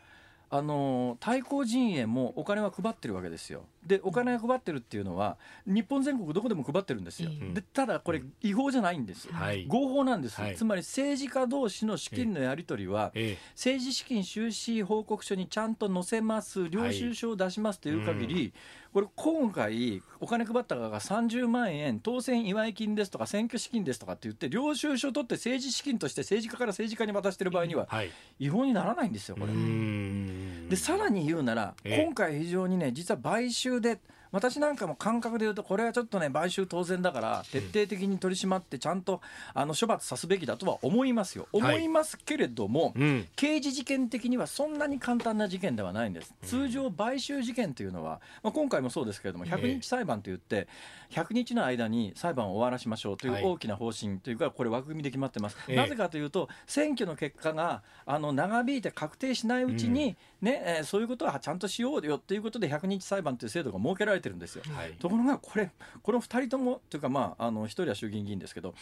あの対抗陣営もお金は配ってるわけですよ。でお金を配ってるっていうのは日本全国どこでも配ってるんですよ。うん。でただこれ違法じゃないんです。はい。合法なんです、はい。つまり政治家同士の資金のやり取りはえ政治資金収支報告書にちゃんと載せます領収書を出しますという限り、これ今回お金配った側が30万円当選祝い金ですとか選挙資金ですとかって言って領収書を取って政治資金として政治家から政治家に渡してる場合には違法にならないんですよこれ。でさらに言うなら、ええ。今回非常にね実は買収で私なんかも感覚で言うとこれはちょっとね買収当然だから徹底的に取り締まってちゃんとあの処罰さすべきだとは思いますよ。思はい。いますけれども、うん。刑事事件的にはそんなに簡単な事件ではないんです。通常買収事件というのは、まあ、今回もそうですけれども100日裁判といって100日の間に裁判を終わらしましょうといはい。う大きな方針というかこれ枠組みで決まってます、ええ。なぜかというと選挙の結果があの長引いて確定しないうちに、ねえーそういうことはちゃんとしようよということで100日裁判という制度が設けられてるんですよ。はいところがこれこの2人ともというかまああの1人は衆議院議員ですけど、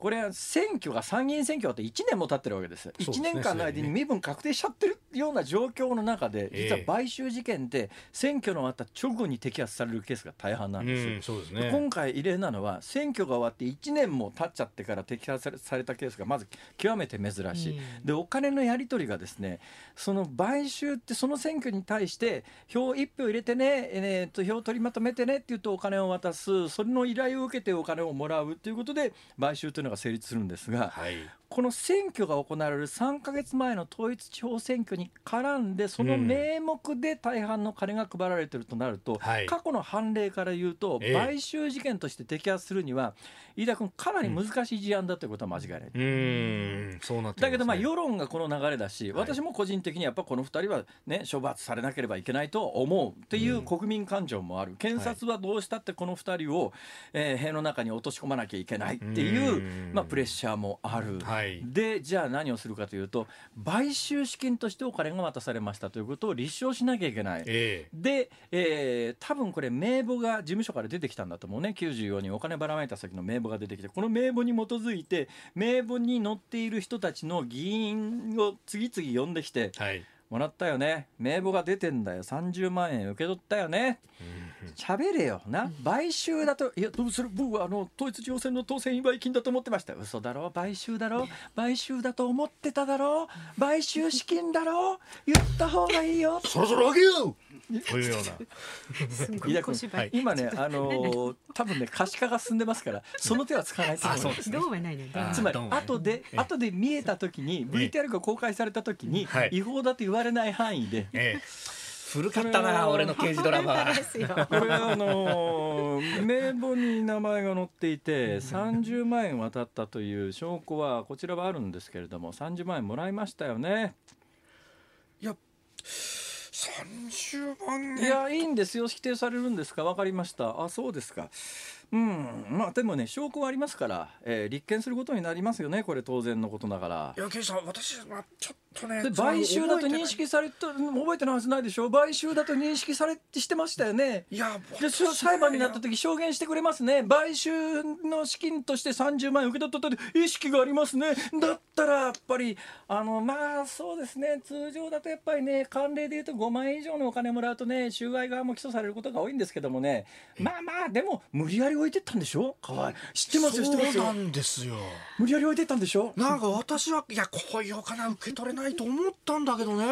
これは選挙が参議院選挙って1年も経ってるわけです。ですね1年間の間に身分確定しちゃってるような状況の中でええ。実は買収事件で選挙の終わった直後に摘発されるケースが大半なんですよ。うんそうですね。今回異例なのは選挙が終わって1年も経っちゃってから摘発されたケースがまず極めて珍しい、うん。でお金のやり取りがですねその買収ってその選挙に対して票1票入れてね、えー、と票取りまとめてねって言うとお金を渡すそれの依頼を受けてお金をもらうということで買収というのが成立するんですがはい。この選挙が行われる3か月前の統一地方選挙に絡んでその名目で大半の金が配られてるとなると、はい。過去の判例から言うと、ええ。買収事件として摘発するには飯田君かなり難しい事案だということは間違いない。うーん。そうなってだけどまあよ世論がこの流れだし、はい私も個人的にやっぱこの2人はね処罰されなければいけないと思うっていううん。国民感情もある、検察はどうしたってこの2人を、えー塀の中に落とし込まなきゃいけないっていううん。まあ、プレッシャーもある、はいでじゃあ何をするかというと買収資金としてお金が渡されましたということを立証しなきゃいけない。えで、えー多分これ名簿が事務所から出てきたんだと思うね。94人お金ばらまいた先の名簿が出てきてこの名簿に基づいて名簿に載っている人たちの議員を次々呼んできてえはいもらったよね。名簿が出てんだよ。30万円受け取ったよね。喋れよ。な。買収だと。いやどうする？僕はあの統一地方選の当選祝い金だと思ってました嘘だろ？買収だろ？買収だと思ってただろ？買収資金だろ？言った方がいいよ。そろそろあげよ！うというような。今ねあのー多分ね可視化が進んでますからその手は使わないと思いますどうはないのつまり後でええ。後で見えた時に VTR が公開された時にはい。違法だと言われない範囲で。ええ。古かったな俺の刑事ドラマ これあのー名簿に名前が載っていて30万円渡ったという証拠はこちらはあるんですけれども30万円もらいましたよね30万いやいいんですよ。否定されるんですか？分かりました。あそうですか。うん。まあでもね証拠はありますから、えー立件することになりますよね。これ当然のことだから。いや刑事さん私はちょっとねで買収だと認い識された覚えてないはずないでしょ？買収だと認識されしてましたよね。やでそれ裁判になった時証言してくれますね。買収の資金として30万円受け取ったって意識がありますね。だったらやっぱりあのまあそうですね。通常だとやっぱりね慣例で言うと5万円以上のお金もらうとね収賄側も起訴されることが多いんですけどもね。まあまあでも無理やり置いてったんでしょ？河合知ってます？よ知ってます？よそうなんですよ。無理やり置いてったんでしょ？なんか私はいやこういうお金は受け取れないと思ったんだけどね。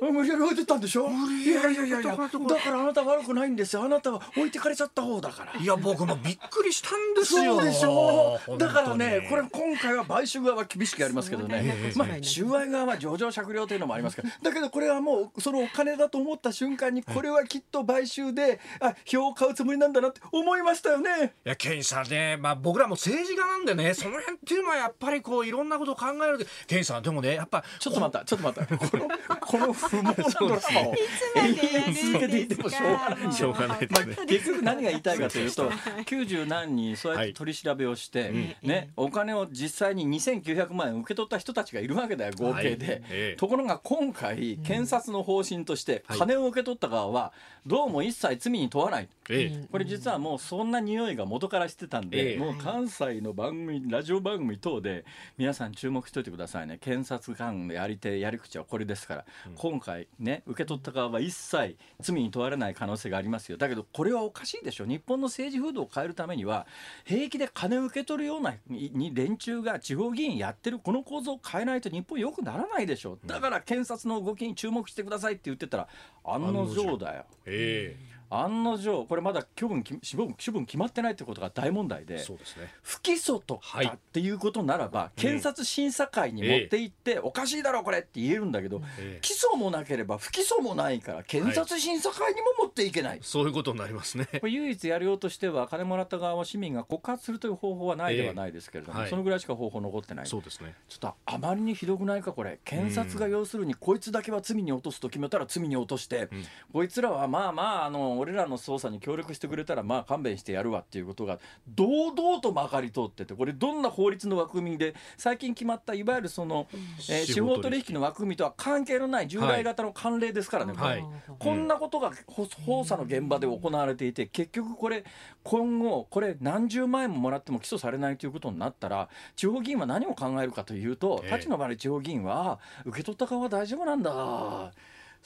無理やり置いてったんでしょ？無い理やいやいやいやだからあなた悪くないんですよ。あなたは置いてかれちゃった方だから。いや僕もびっくりしたんですよ。そうでしょ？だからねこれ今回は買収側は厳しくやりますけどね。まあ収賄側は上場酌量というのもありますからだけどこれはもうそのお金だと思った瞬間にこれはきっと買収であ票を買うつもりなんだなって思いましたよね。いやケンジさんね、まあ、僕らも政治家なんでねその辺っていうのはやっぱりこういろんなことを考えるでケンジさんでもねやっぱちょっと待ったちょっと待った。このこの不毛なドラマを。永遠続けていてもしょうしょうがないまあ、結局何が言いたいかというと 90何人そうやって取り調べをして、ね、お金を実際に2900万円受け取った人たちがいるわけだよ合計で、ところが今回検察の方針としてはい。金を受け取った側はどうも一切罪に問わない。ええ。これ実はもうそんな匂いが元からしてたんで、ええ。もう関西の番組ラジオ番組等で皆さん注目しておいてくださいね。検察官のやり手やり口はこれですから、今回ね受け取った側は一切罪に問われない可能性がありますよ。だけどこれはおかしいでしょ。日本の政治風土を変えるためには平気で金を受け取るようなにに連中が地方議員やってるこの構造を変えないと日本良くならないでしょ。だから検察の動きに注目してくださいって言ってたら案の定だよ。え案の定これまだ処分き処分処分決まってないってことが大問題でえそうですね。不起訴とはい。かっていうことならば、検察審査会に持って行って、おかしいだろこれって言えるんだけど、ええ。起訴もなければ不起訴もないから検察審査会にも持っていけない、そういうことになりますね。これ唯一やりようとしては金もらった側は市民が告発するという方法はないではないですけれども、ええはい。そのぐらいしか方法残ってない。そうですね。ちょっとあまりにひどくないかこれ。検察が要するにこいつだけは罪に落とすと決めたら罪に落として、こいつらはまあまああの俺らの捜査に協力してくれたらまあ勘弁してやるわっていうことが堂々とまかり通っててこれどんな法律の枠組みで最近決まったいわゆるその、えー司法取引の枠組みとは関係のない従来型の慣例ですからね、は。い。こんなことがほ捜査の現場で行われていて結局これ今後これ何十万円ももらっても起訴されないということになったら地方議員は何を考えるかというとええ。立ちの場で地方議員は受け取った側は大丈夫なんだ。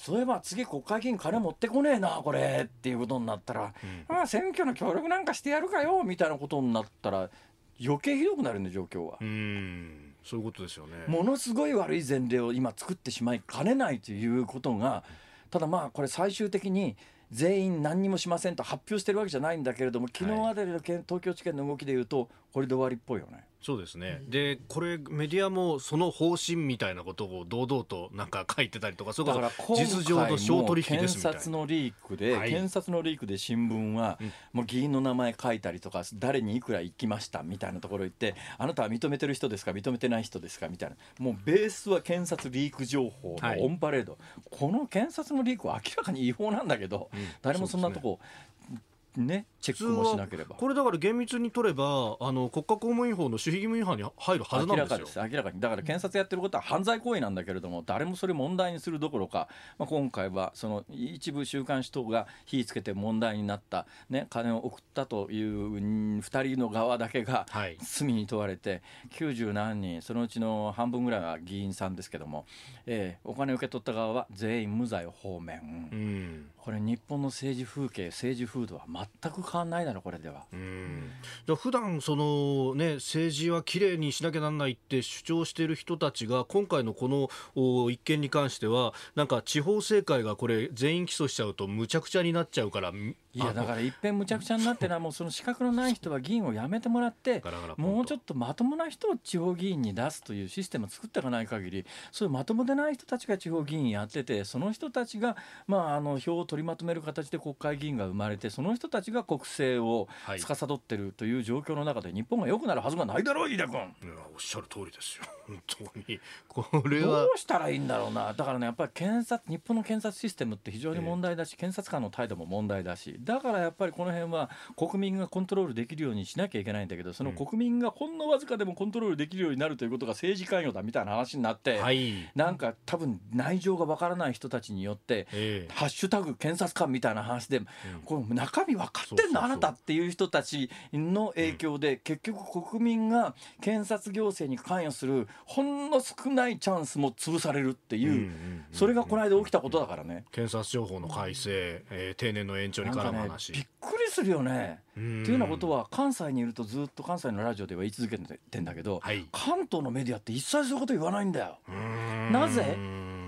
そういえば次国会議員金持ってこねえなこれっていうことになったら、まあ選挙の協力なんかしてやるかよみたいなことになったら余計ひどくなるんで状況は。うんそういうことですよねものすごい悪い前例を今作ってしまいかねないということがただまあこれ最終的に全員何にもしませんと発表してるわけじゃないんだけれども昨日あたりの県東京地検の動きでいうとこれで終わりっぽいよね。そうですね、でこれメディアもその方針みたいなことを堂々となんか書いてたりとかそれだから実情の小取引ですみたいな。検察のリークで、はい検察のリークで新聞は、うんもう議員の名前書いたりとか誰にいくら行きましたみたいなところ行ってあなたは認めてる人ですか認めてない人ですかみたいな。もうベースは検察リーク情報はい。のオンパレード、この検察のリークは明らかに違法なんだけど、うん。誰もそんなとこねチェックもしなければ。これだから厳密に取ればあの国家公務員法の守秘義務違反に入るはずなん明らですよ。かです明らかに。だから検察やってることは犯罪行為なんだけれども誰もそれ問題にするどころか、まあ、今回はその一部週刊誌等が火つけて問題になった、ね、金を送ったという2人の側だけがはい。罪に問われて90何人そのうちの半分ぐらいは議員さんですけども、えーお金を受け取った側は全員無罪方面、うんこれ日本の政治風景政治風土は全く変わらないだろこれでは。うんじゃあ普段そのね政治はきれいにしなきゃなんないって主張している人たちが今回のこの一件に関してはなんか地方政界がこれ全員起訴しちゃうとむちゃくちゃになっちゃうからいいやだからいっぺんむちゃくちゃになってな もうその資格のない人は議員を辞めてもらってもうちょっとまともな人を地方議員に出すというシステムを作っていかない限りそういうまともでない人たちが地方議員やっててその人たちが、まあ、あの票を取りまとめる形で国会議員が生まれてその人たちが国政をはい。司ってるという状況の中で日本が良くなるはずがないだろう飯田君。いやおっしゃる通りですよ。本当に。これどはうしたらいいんだろうな、だからね、やっぱり検察、日本の検察システムって非常に問題だし、検察官の態度も問題だし、だからやっぱりこの辺は国民がコントロールできるようにしなきゃいけないんだけど、その国民がほんのわずかでもコントロールできるようになるということが政治関与だみたいな話になって、はい。なんか多分内情がわからない人たちによって、ええ。ハッシュタグ検察官みたいな話で、この中身分かってんのあなたっていう人たちの影響で、結局国民が検察行政に関与するほんの少ないチャンスも潰されるっていう、うんうんうんそれがこの間起きたことだからね。検察情報の改正、えー定年の延長にかね。話、びっくりするよね。うん。っていうようなことは関西にいるとずっと関西のラジオでは言い続けてんだけど、はい。関東のメディアって一切そういうこと言わないんだよ。なぜ？うん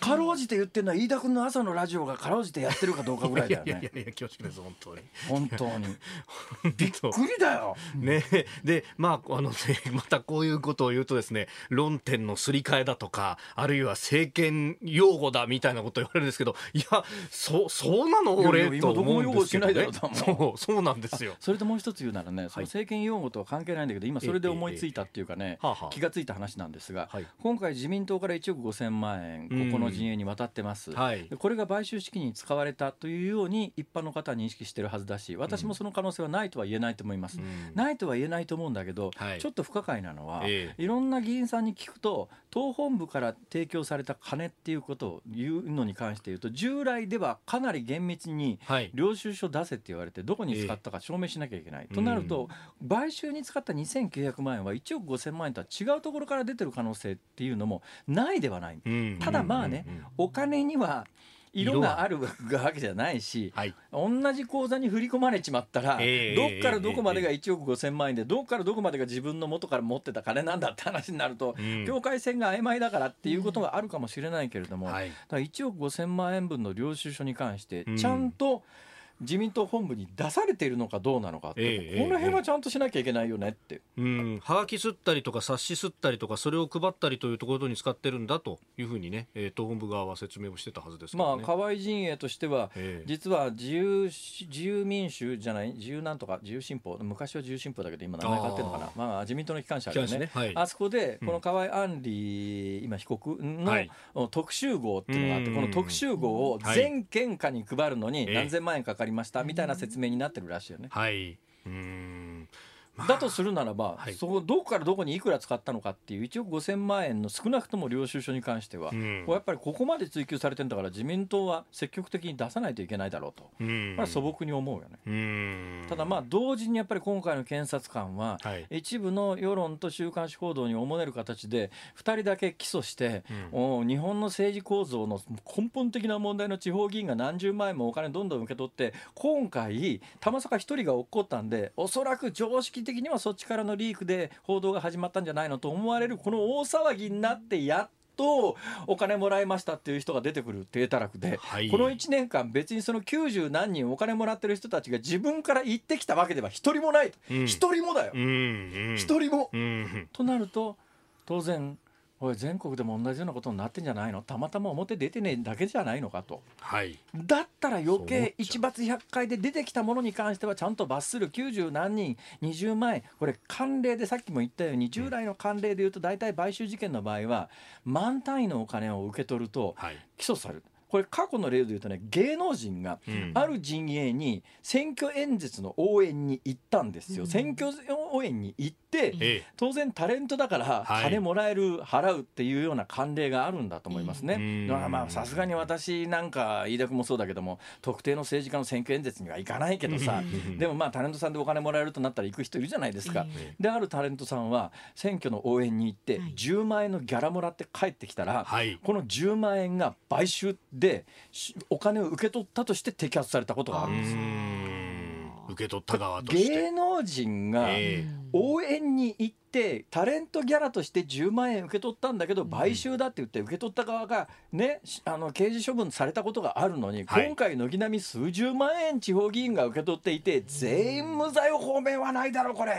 かろうじて言ってるのは飯田君の朝のラジオがかろうじてやってるかどうかぐらいだよいやいね。やいや恐縮です本当に。本当に。びっくりだよ。ね、でまああのねまたこういうことを言うとですね論点のすり替えだとかあるいは政権擁護だみたいなことを言われるんですけどいやそそうなの？俺と思うんですけど、ね、そうそうなんですよ。それともう一つ言うならね、その政権擁護とは関係ないんだけど、今それで思いついたっていうかねはあはあ、気がついた話なんですがはい、今回自民党から1億5000万円、ここの陣営に渡ってます。はい。でこれが買収資金に使われたというように一般の方は認識してるはずだし、私もその可能性はないとは言えないと思います。ないとは言えないと思うんだけど、はい。ちょっと不可解なのは、えいろんな議員さんに聞くと党本部から提供された金っていうことを言うのに関して言うと従来ではかなり厳密にはい。領収書出せって言われてどこに使ったか証明しなきゃいけない、えとなると、買収に使った2900万円は1億5000万円とは違うところから出てる可能性っていうのもないではない、うん。ただまあね、うんうんうん。お金には色があるわけじゃないし、はい。同じ口座に振り込まれちまったら、ええどっからどこまでが1億5000万円で、どっからどこまでが自分の元から持ってた金なんだって話になると、うん。境界線が曖昧だからっていうことはあるかもしれないけれども、はい。だから1億5000万円分の領収書に関してうん、ちゃんと自民党本部に出されているのかどうなのかって、ええこの辺はちゃんとしなきゃいけないよねって。うん、はがき吸ったりとか冊子吸ったりとかそれを配ったりというところに使ってるんだというふうにね、えー、党本部側は説明をしてたはずですけまあ。河合陣営としては、ええ。実は自由し自由民主じゃない自由なんとか自由新報昔は自由新報だけど今名前変わってるのかな。あまあ自民党の機関車あるよねね。はい。あそこでこの河合案里今被告の、はい。特集号っていうのがあってうん。この特集号をはい。全県下に配るのにええ。何千万円かかりましたみたいな説明になってるらしいよね。はい。うん。だとするならば、はい。そこどこからどこにいくら使ったのかっていう1億5000万円の少なくとも領収書に関しては、うん。やっぱりここまで追及されてんだから自民党は積極的に出さないといけないだろうと、うん。まあ、素朴に思うよね。うん。ただまあ同時にやっぱり今回の検察官ははい。一部の世論と週刊誌報道におもねる形で2人だけ起訴して、お日本の政治構造の根本的な問題の地方議員が何十万円もお金どんどん受け取って今回玉坂1人が落っこったんでおそらく常識的にはそっちからのリークで報道が始まったんじゃないのと思われるこの大騒ぎになってやっとお金もらいましたっていう人が出てくる低たらくで、はいこの1年間別にその90何人お金もらってる人たちが自分から言ってきたわけでは一人もないうん一、人もだようん。うん。一、人も、うん。となると当然おい全国でも同じようなことになってんじゃないの？たまたま表出てねえだけじゃないのかと。はい。だったら余計一罰百回で出てきたものに関してはちゃんと罰する。90何人20万円。これ慣例でさっきも言ったように従来の慣例でいうと大体買収事件の場合は万単位のお金を受け取るとはい。起訴される。ここれ過去の例で言うとね芸能人がうん。ある陣営に選挙演説の応援に行ったんですよ、うん。選挙応援に行っ当然タレントだからはい。金もらえる、払うっていうような慣例があるんだと思いますね。まあさすがに私なんか飯田君もそうだけども特定の政治家の選挙演説には行かないけどさうん。でもまあタレントさんでお金もらえるとなったら行く人いるじゃないですか。えであるタレントさんは選挙の応援に行ってはい。10万円のギャラもらって帰ってきたら、はい。この10万円が買収でしお金を受け取ったとして摘発されたことがあうるんです受け取った側として。芸能人がええ。応援に行ってタレントギャラとして10万円受け取ったんだけど買収だって言って受け取った側がねしあの刑事処分されたことがあるのに、はい。今回軒並み数十万円地方議員が受け取っていて全員無罪方面はないだろうこれ。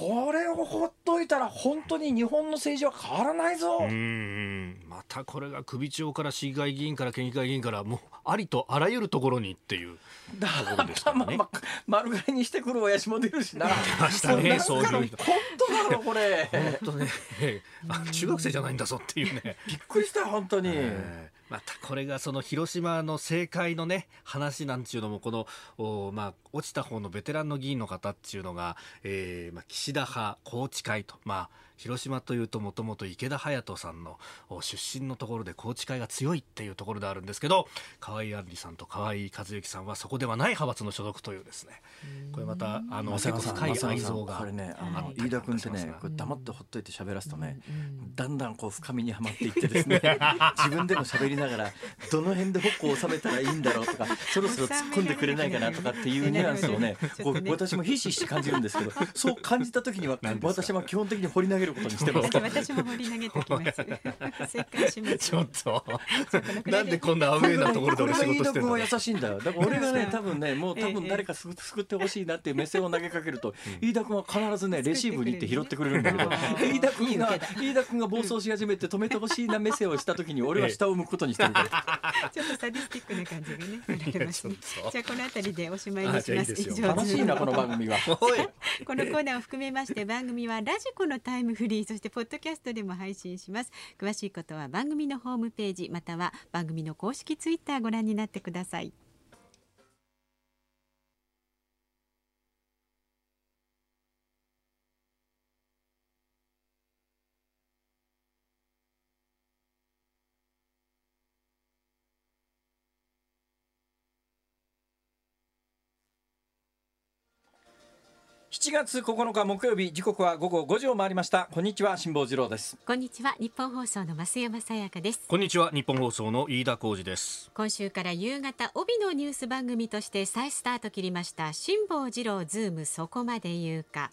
うんこれをほっといたら本当に日本の政治は変わらないぞ。うんまたこれが首長から市議会議員から県議会議員からもうありとあらゆるところにっていうだところですからねまあまあ丸刈りにしてくる親父も出るしな。ましたねそういう人本当だろこれ。本当ねあ中学生じゃないんだぞっていうねびっくりしたよ本当に。えーまたこれがその広島の政界のね話なんちゅうのもこのおまあ落ちた方のベテランの議員の方っていうのが、えーまあ、岸田派宏池会とまあ広島というともともと池田隼人さんのお出身のところで宏池会が強いっていうところであるんですけど河井案里さんと河井和幸さんはそこではない派閥の所属というですね。これまたあの結構深い愛憎がこれね、あのはい飯田君ってねこれ黙ってほっといて喋らすとね、うんだんだんこう深みにはまっていってですね 自分でも喋りながらどの辺で矛を収めたらいいんだろうとかそろそろ突っ込んでくれないかなとかっていうニュアンスをねこう私もひしひし感じるんですけど そう感じた時には私は基本的に掘り投げることにしてます。私も掘り投げてきます。正解します。ちょっと。ないんでこんなアウェーなところで俺仕事してんこのれが飯田君は優しいんだよ だから俺がね多分ねもう多ええ分誰か救救ってほしいなっていう目線を投げかけると飯田君は必ずねレシーブに行って拾ってくれるんだけど飯田君が飯田君が暴走し始めて止めてほしいな目線をした時に俺は下を向くことにしてるから。ちょっとサディスティックな感じがね、見られますね。いやちょっとじゃあこの辺りでおしまいにします。楽しいなこの番組は。このコーナーを含めまして番組はラジコのタイムフリー そしてポッドキャストでも配信します。詳しいことは番組のホームページまたは番組の公式ツイッターご覧になってください。月9日木曜日時刻は午後5時を回りました。こんにちは辛坊治郎です。こんにちはニッポン放送の増山さやかです。こんにちはニッポン放送の飯田浩司です。今週から夕方帯のニュース番組として再スタート切りました辛坊治郎ズームそこまで言うか。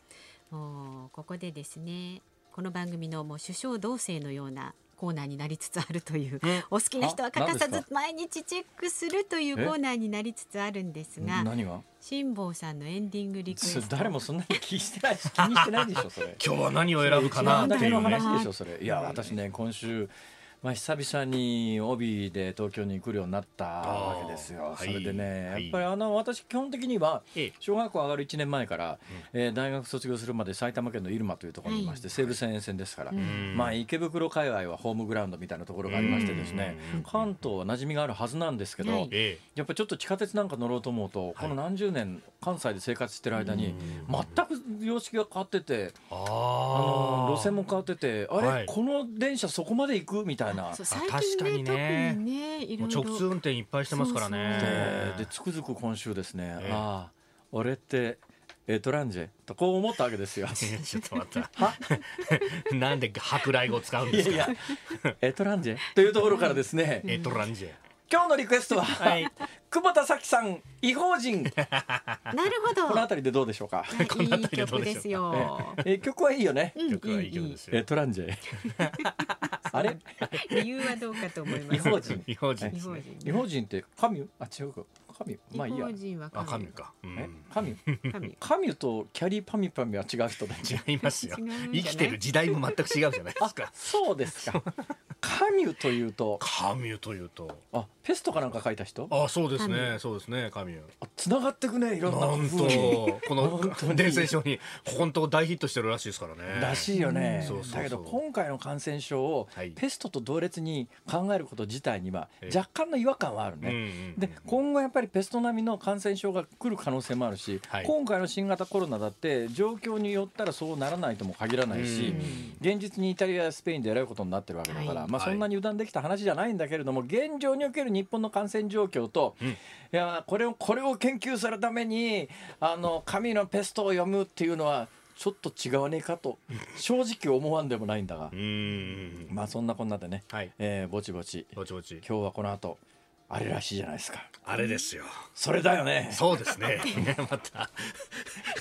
もうここでですねこの番組のもう首相同棲のようなコーナーになりつつあるという、お好きな人は欠か？さず毎日チェックするというえ？コーナーになりつつあるんですが何が？辛坊さんのエンディングリクエそスト。誰もそんなに気にしてないし気にしてないでしょそれ。今日は何を選ぶかなっていうね。話でしょそれ。いや私ね今週まあ久々に帯で東京に来るようになったわけですよ。それでね、はい。やっぱりあの私基本的にはええ。小学校上がる1年前から、えー大学卒業するまで埼玉県の入間というところにいまして、西武線沿線ですから、うん。まあ池袋界隈はホームグラウンドみたいなところがありましてですねうん。関東は馴染みがあるはずなんですけど、はい。えやっぱりちょっと地下鉄なんか乗ろうと思うと、この何十年関西で生活してる間に全く様式が変わってて、あああの路線も変わっててあれ、はい。この電車そこまで行く？みたいな。そうあ最近ね確かにね。特にねいろもいうろ直通運転いっぱいしてますからね。ででつくづく今週ですね、ええ。ああ俺ってエトランジェ？とこう思ったわけですよ。ちょっと待った。なんで舶来語を使うんいですやか？いやエトランジェ？というところからですね、エトランジェ。今日のリクエストは、はい久保田早紀さん違法人こ なるほどの辺りでどうでしょうか？は いいい曲ですよ。え曲はいいよね。うん曲はいい曲ですよエトランジェ。あれ？理由はどうかと思います。違法人。違法人ね人。違法人って神？あ違うか神？まあいいやあ神かうえ？ん神？神。神とキャリーパミュパミュは違う人たち。違いますよ生きてる時代も全く違うじゃないですかそうですか。神というと？神というとあペストかなんか書いた人？あそうですね。そうですね。神つながってくねいろんななんとこの 伝染症に本当大ヒットしてるらしいですからね。らしいよね、だけど今回の感染症をはい。ペストと同列に考えること自体にはええ。若干の違和感はあるね、で今後やっぱりペスト並みの感染症が来る可能性もあるし、はい。今回の新型コロナだって状況によったらそうならないとも限らないし、現実にイタリアやスペインでえらいことになってるわけだから、はい。まあ、そんなに油断できた話じゃないんだけれども現状における日本の感染状況と、ん。いやこれをこれを研究するためにあの神のペストを読むっていうのはちょっと違わねえかと正直思わんでもないんだが。う、ん。まあそんなこんなでね、はい。えーぼちぼち。ぼちぼち。今日はこの後あれらしいじゃないですか。あれですよ。それだよね。そうですね。また。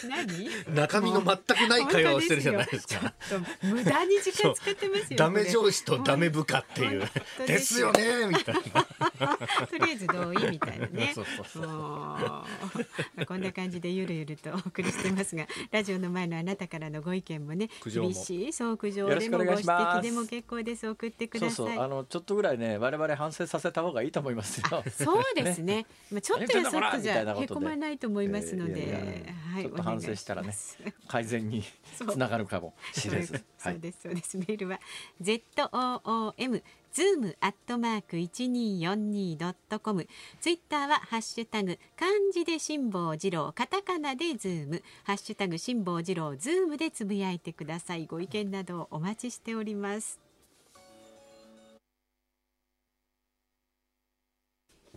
何？中身の全くない会話をしてるじゃないですか。ちょっと無駄に時間使ってますよダメこ上司とダメ部下っていう。当でですすよよねみたいな。れ とりあえず同意みたいなね。そうそうそうこんな感じでゆるゆるとお送りしてますがラジオの前のあなたからのご意見もね厳しいそう苦情でもご指摘でも結構です。送ってくそうださい。そうあのちょっとぐらいね我々反省させた方がいいと思いますよそうですね。まあちょっとやそっとじゃへこまないと思いますので、はい。ちょっと反省したらね 改善につながるかもしれないです。はい。そうですそうです。メールは z o o m zoom アットマーク一二四二ドットコム。ツイッターはハッシュタグ漢字で辛坊治郎、カタカナでズーム、ハッシュタグ辛坊治郎ズームでつぶやいてください。ご意見などお待ちしております。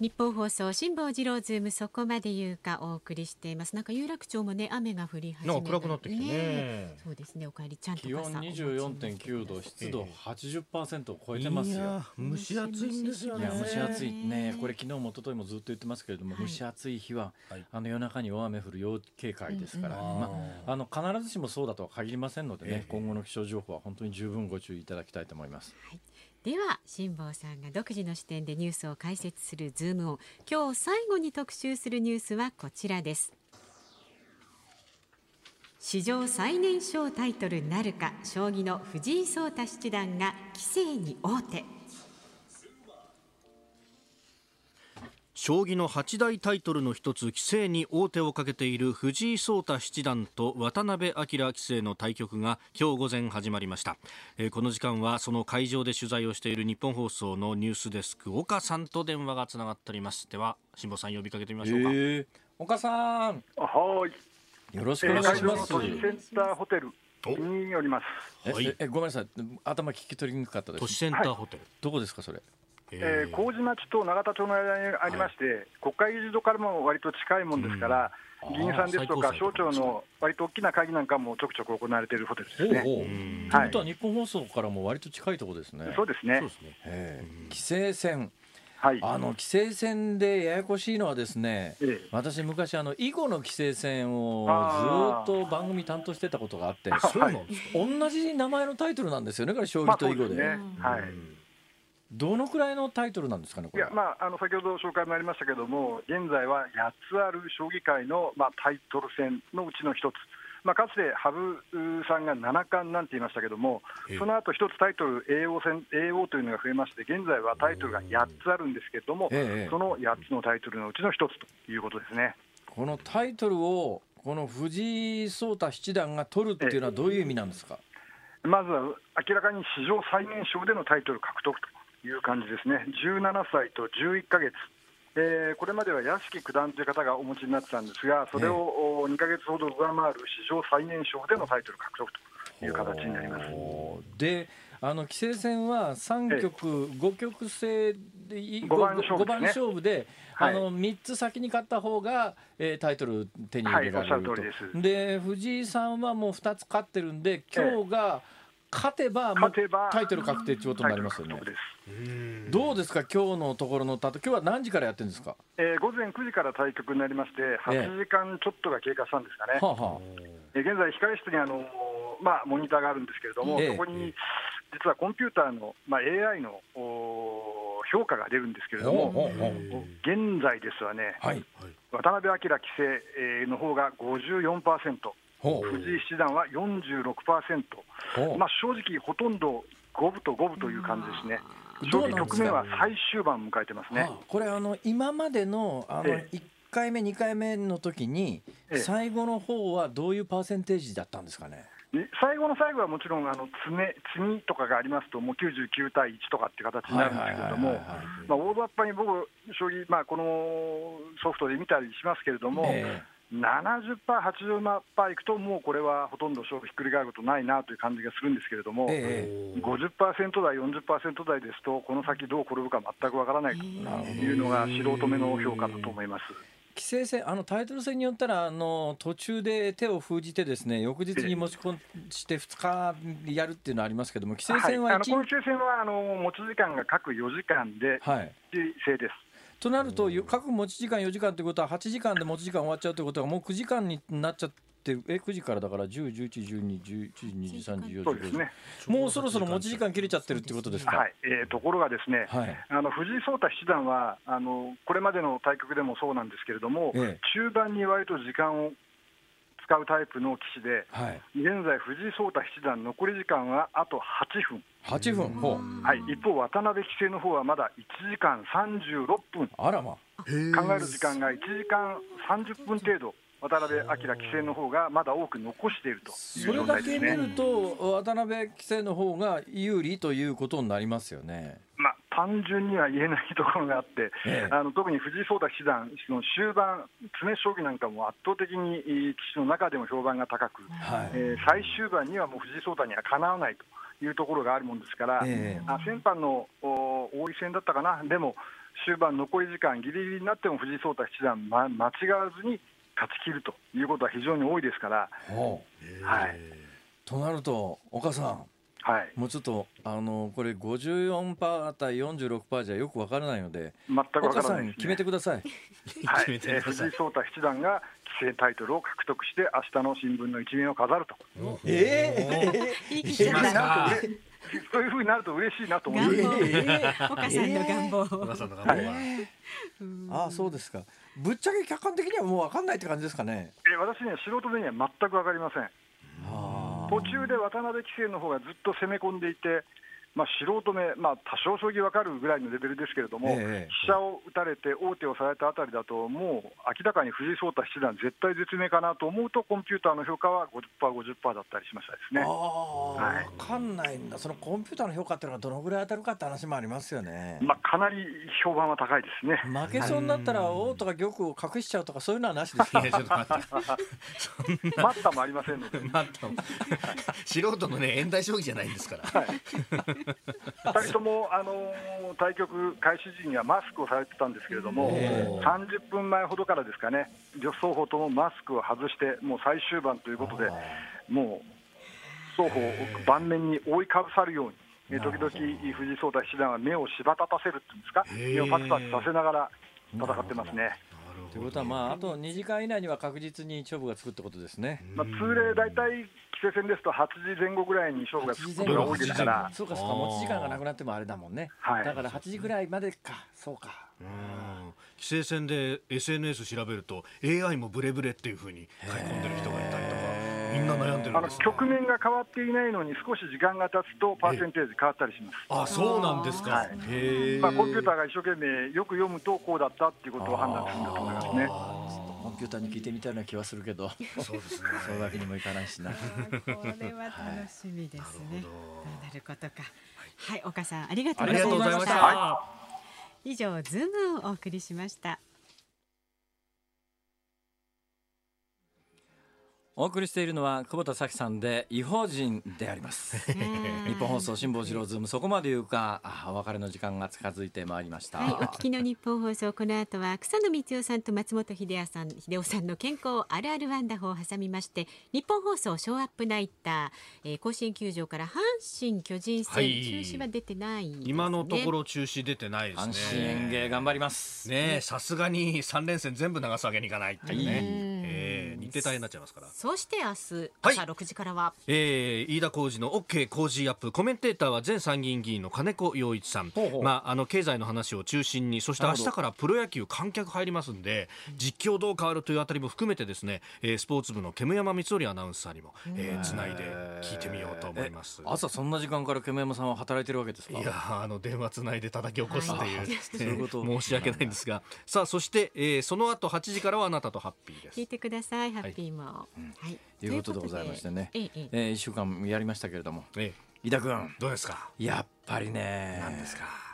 日本放送辛坊治郎ズームそこまで言うかお送りしています。なんか有楽町もね雨が降り始めなんか暗くなってきてね。そうですね。お帰りちゃんと気温傘お持ちに24.9度、湿度80%を超えてますよ。いや蒸し暑いんですよね。いや蒸し暑い。ね、これ昨日も一昨日もずっと言ってますけれども、はい。蒸し暑い日は、はい。あの夜中に大雨降る要警戒ですから、うんうんまああの必ずしもそうだとは限りませんのでね、ええ。今後の気象情報は本当に十分ご注意いただきたいと思います。では辛坊さんが独自の視点でニュースを解説するズームオン今日最後に特集するニュースはこちらです。史上最年少タイトルなるか将棋の藤井聡太七段が棋聖に王手。将棋の八大タイトルの一つ棋聖に王手をかけている藤井聡太七段と渡辺明棋聖の対局が今日午前始まりました、えーこの時間はその会場で取材をしている日本放送のニュースデスク岡さんと電話がつながっておりますでは辛坊さん呼びかけてみましょうか、え岡さん、はい。よろしくえー、お願いします。都市センターホテルにおります。えはいええごめんなさい、頭聞き取りにくかったです。都市センターホテル、どこですかそれ？えー、麹町と永田町の間にありまして、国会議事堂からも割と近いもんですから、議員さんですとか省庁の割と大きな会議なんかもちょくちょく行われているホテルですね。ほうということは日本放送からも割と近いところですね。そうですねそう。ですねええ規制線。はい。あの規制線でややこしいのはですね、ええ私昔あの囲碁の規制線をずっと番組担当してたことがあって、そうなんですか？同じ名前のタイトルなんですよね、これ将まあ棋と囲碁で。そうですね。はい。どのくらいのタイトルなんですかね、これ？いや。まあ、あの先ほど紹介もありましたけれども、現在は8つある将棋界の、まあ、タイトル戦のうちの一つ、まあ、かつて羽生さんが七冠なんて言いましたけども、その後一つタイトル、叡王戦叡王というのが増えまして、現在はタイトルが8つあるんですけれども、ええその8つのタイトルのうちの一つということですね。このタイトルをこの藤井聡太七段が取るっていうのはどういう意味なんですか？まずは明らかに史上最年少でのタイトル獲得という感じですね、17歳と11ヶ月、えーこれまでは屋敷九段という方がお持ちになってたんですが、それをお2ヶ月ほど上回る史上最年少でのタイトル獲得という形になります。であの棋聖戦は3局、5局制でい五番勝負ですね。あの3つ先に勝った方が、えータイトル手に入れられると、はいおっしゃる通りです。で藤井さんはもう2つ勝ってるんで今日が勝てば、勝てばタイトル確定ということになりますよね。どうですか今日のところのたと今日は何時からやってるんですか、えー午前9時から対局になりまして、8時間ちょっとが経過したんですかね、はあはあ。えー現在、控え室にあの、まあ、モニターがあるんですけれども、ええ。そこに実はコンピューターの、まあ、AI の評価が出るんですけれども、現在ですわね、はい。渡辺明棋聖えーの方が54%、ほう藤井七段は46%、ほう。まあ、正直、ほとんど五分と五分という感じですね。将棋局面は最終盤を迎えてますね。あこれあの今までのあのえ1回目2回目の時にええ。最後の方はどういうパーセンテージだったんですかね？で最後の最後はもちろんあの詰め詰みとかがありますともう99対1とかっていう形になるんですけれどもまあ大雑把に僕将棋、まあ、このソフトで見たりしますけれども、え70%、80%いくともうこれはほとんど勝負ひっくり返ることないなという感じがするんですけれども、ええ50%台、40%台ですとこの先どう転ぶか全くわからないというのが素人目の評価だと思います。棋聖戦あのタイトル戦によったらあの途中で手を封じてですね翌日に持ち込んして2日やるっていうのはありますけども棋聖戦はい、あは1日のこの抽選はあの持ち時間が各4時間ではい。制です。となるとよ各持ち時間4時間ということは8時間で持ち時間終わっちゃうということはもう9時間になっちゃってえ9時からだから10、11、12、11、12、13、14、15そうですね。もうそろそろ持ち時間切れちゃってるってことですか？はい、えーところがですね、はい。あの藤井聡太七段はあのこれまでの対局でもそうなんですけれども、ええ。中盤に割と時間を使うタイプの棋士で、はい。現在、藤井聡太七段、残り時間はあと8分、8分。ほう。はい、一方、渡辺棋聖の方はまだ1時間36分、あらま。考える時間が1時間30分程度、渡辺明棋聖の方がまだ多く残しているという状それだ態ですね。け見ると渡辺棋聖の方が有利ということになりますよね。まあ、単純には言えないところがあって、ええあの特に藤井聡太七段、その終盤、詰め将棋なんかも圧倒的にえー棋士の中でも評判が高く、はい。えー最終盤にはもう藤井聡太にはかなわないというところがあるもんですから、ええあ先般のお王位戦だったかな、でも終盤、残り時間ぎりぎりになっても藤井聡太七段、ま、間違わずに勝ち切るということは非常に多いですから。はいとなると岡さん。はい、もうちょっとあのこれ54%対46%じゃよくわからないので全くわか岡さらないです、ね。ん決めてください。はい、決めてくださいえー藤井聡太七段が棋聖タイトルを獲得して、明日の新聞の一面を飾ると、え言い切っちゃなんかうれそういうふうになると嬉しいなと思い願ます。望岡さんの願望岡さんの願望はああそうですか。ぶっちゃけ客観的にはもうわかんないって感じですかね。えー私には素人目には全く分かりません。途中で渡辺棋聖の方がずっと攻め込んでいて、まあ、素人目、まあ、多少将棋分かるぐらいのレベルですけれども、ええ飛車を打たれて王手をされたあたりだと、もう明らかに藤井聡太七段、絶対絶命かなと思うと、コンピューターの評価は50%、50%だったりしましたですね。ああ、はいわかんないんだ。そのコンピューターの評価っていうのはどのぐらい当たるかって話もありますよね。まあ、かなり評判は高いですね。負けそうになったら王とか玉を隠しちゃうとかそういうのはなしですね。ちょっと待って 待ったもありませんので、待った素人のね遠代将棋じゃないんですから 2人とも、あのー対局開始時にはマスクをされてたんですけれども、え30分前ほどからですかね、両双方ともマスクを外して、もう最終盤ということで、もう双方、盤面に覆いかぶさるように、え時々、藤井聡太七段は目をしば立たせるっていうんですか、目をパチパチさせながら戦ってますね。ということはまああと2時間以内には確実に勝負がつくってことですね。まあ、通例、大体、棋聖戦ですと8時前後ぐらいに勝負がつくことが多いですから、そうかそうか持ち時間がなくなってもあれだもんね。はい。だから8時ぐらいまでか。そうか。うん。規制線で SNS 調べると AI もブレブレっていうふうに書き込んでる人がいたりとかみんな悩んでるあのんですね局面が変わっていないのに、少し時間が経つと、パーセンテージ変わったりします。あそうなんですか、はいへえ、まあ、コンピューターが一生懸命よく読むとこうだったっていうことを判断するんだと思いますね。コンピューターに聞いてみたいな気はするけど、そうですねそういうわけにもいかないしな。これは楽しみですね。どうなることか。はい、岡さんありがとうございました。以上ズームをお送りしました。お送りしているのは久保田早紀さんで異邦人であります。ニッポン放送辛坊治郎ズーム。そこまで言うかあお別れの時間が近づいてまいりました。はい、お聞きのニッポン放送この後は草野満代さんと松本秀夫さん秀夫さんの健康あるある WONDER4を挟みましてニッポン放送ショーアップナイター、えー、甲子園球場から阪神巨人戦、はい。中止は出てないね、今のところ中止出てないですね。阪神園芸頑張ります。ねえさすがに三連戦全部流すわけにいかないっていうね、日程大変になっちゃいますからそして明日朝6時からは、えー飯田浩司の OK 工事アップコメンテーターは前参議院議員の金子洋一さんほうほうまあ、あの経済の話を中心にそして明日からプロ野球観客入りますんで実況どう変わるというあたりも含めてですね、えースポーツ部の煙山光則アナウンサーにも、えーつないで聞いてみようと思います。朝そんな時間から煙山さんは働いてるわけですかいやあの電話つないで叩き起こすっていう、はいそういうこと申し訳ないんですがさあそして、えーその後8時からはあなたとハッピーです聞いてくださいハッピーも、はい。ということでございましてね。ええええ。えー一週間やりましたけれども。え井田君。どうですか？やっぱりね。何ですか？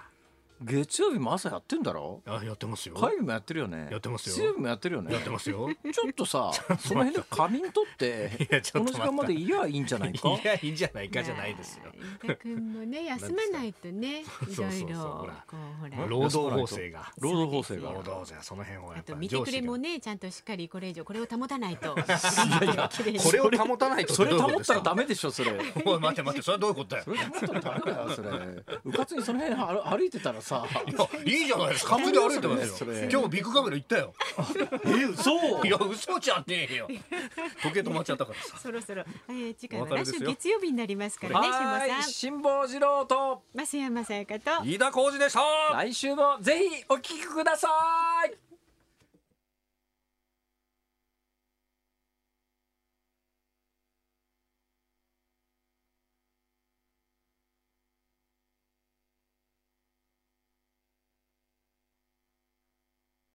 月曜日も朝やってんだろ？あやってますよ。火曜日もやってるよね。やってますよ。水曜日もやってるよね。やってますよ。ちょっとさ その辺で仮眠取ってやちょっと待った。この時間までいりゃいいんじゃないか？いやいいんじゃないかじゃないですよ。まあ飯田君もね休まないとねいそうそうそうろいろほら。こうほら。労働法制が。労働法制が。労働者その辺をやあっぱりと見てくれもねちゃんとしっかりこれ以上これを保たないと。これを保たないとそれ保ったらだダメでしょそれ。おい待って待ってそれはどういうことだよ？それ保ったらダメだよそれ。うかつにその辺歩歩いてたらさ。いやいいじゃないですか。完璧に歩いてますよ。今日ビッグカメラ行ったよ。え嘘。いや嘘じゃねえよ。時計止まっちゃったからさ。そろそろ、えー、次回は来週月曜日になりますからね辛坊治郎と。増山さやかと。飯田浩司でした。来週もぜひお聞きください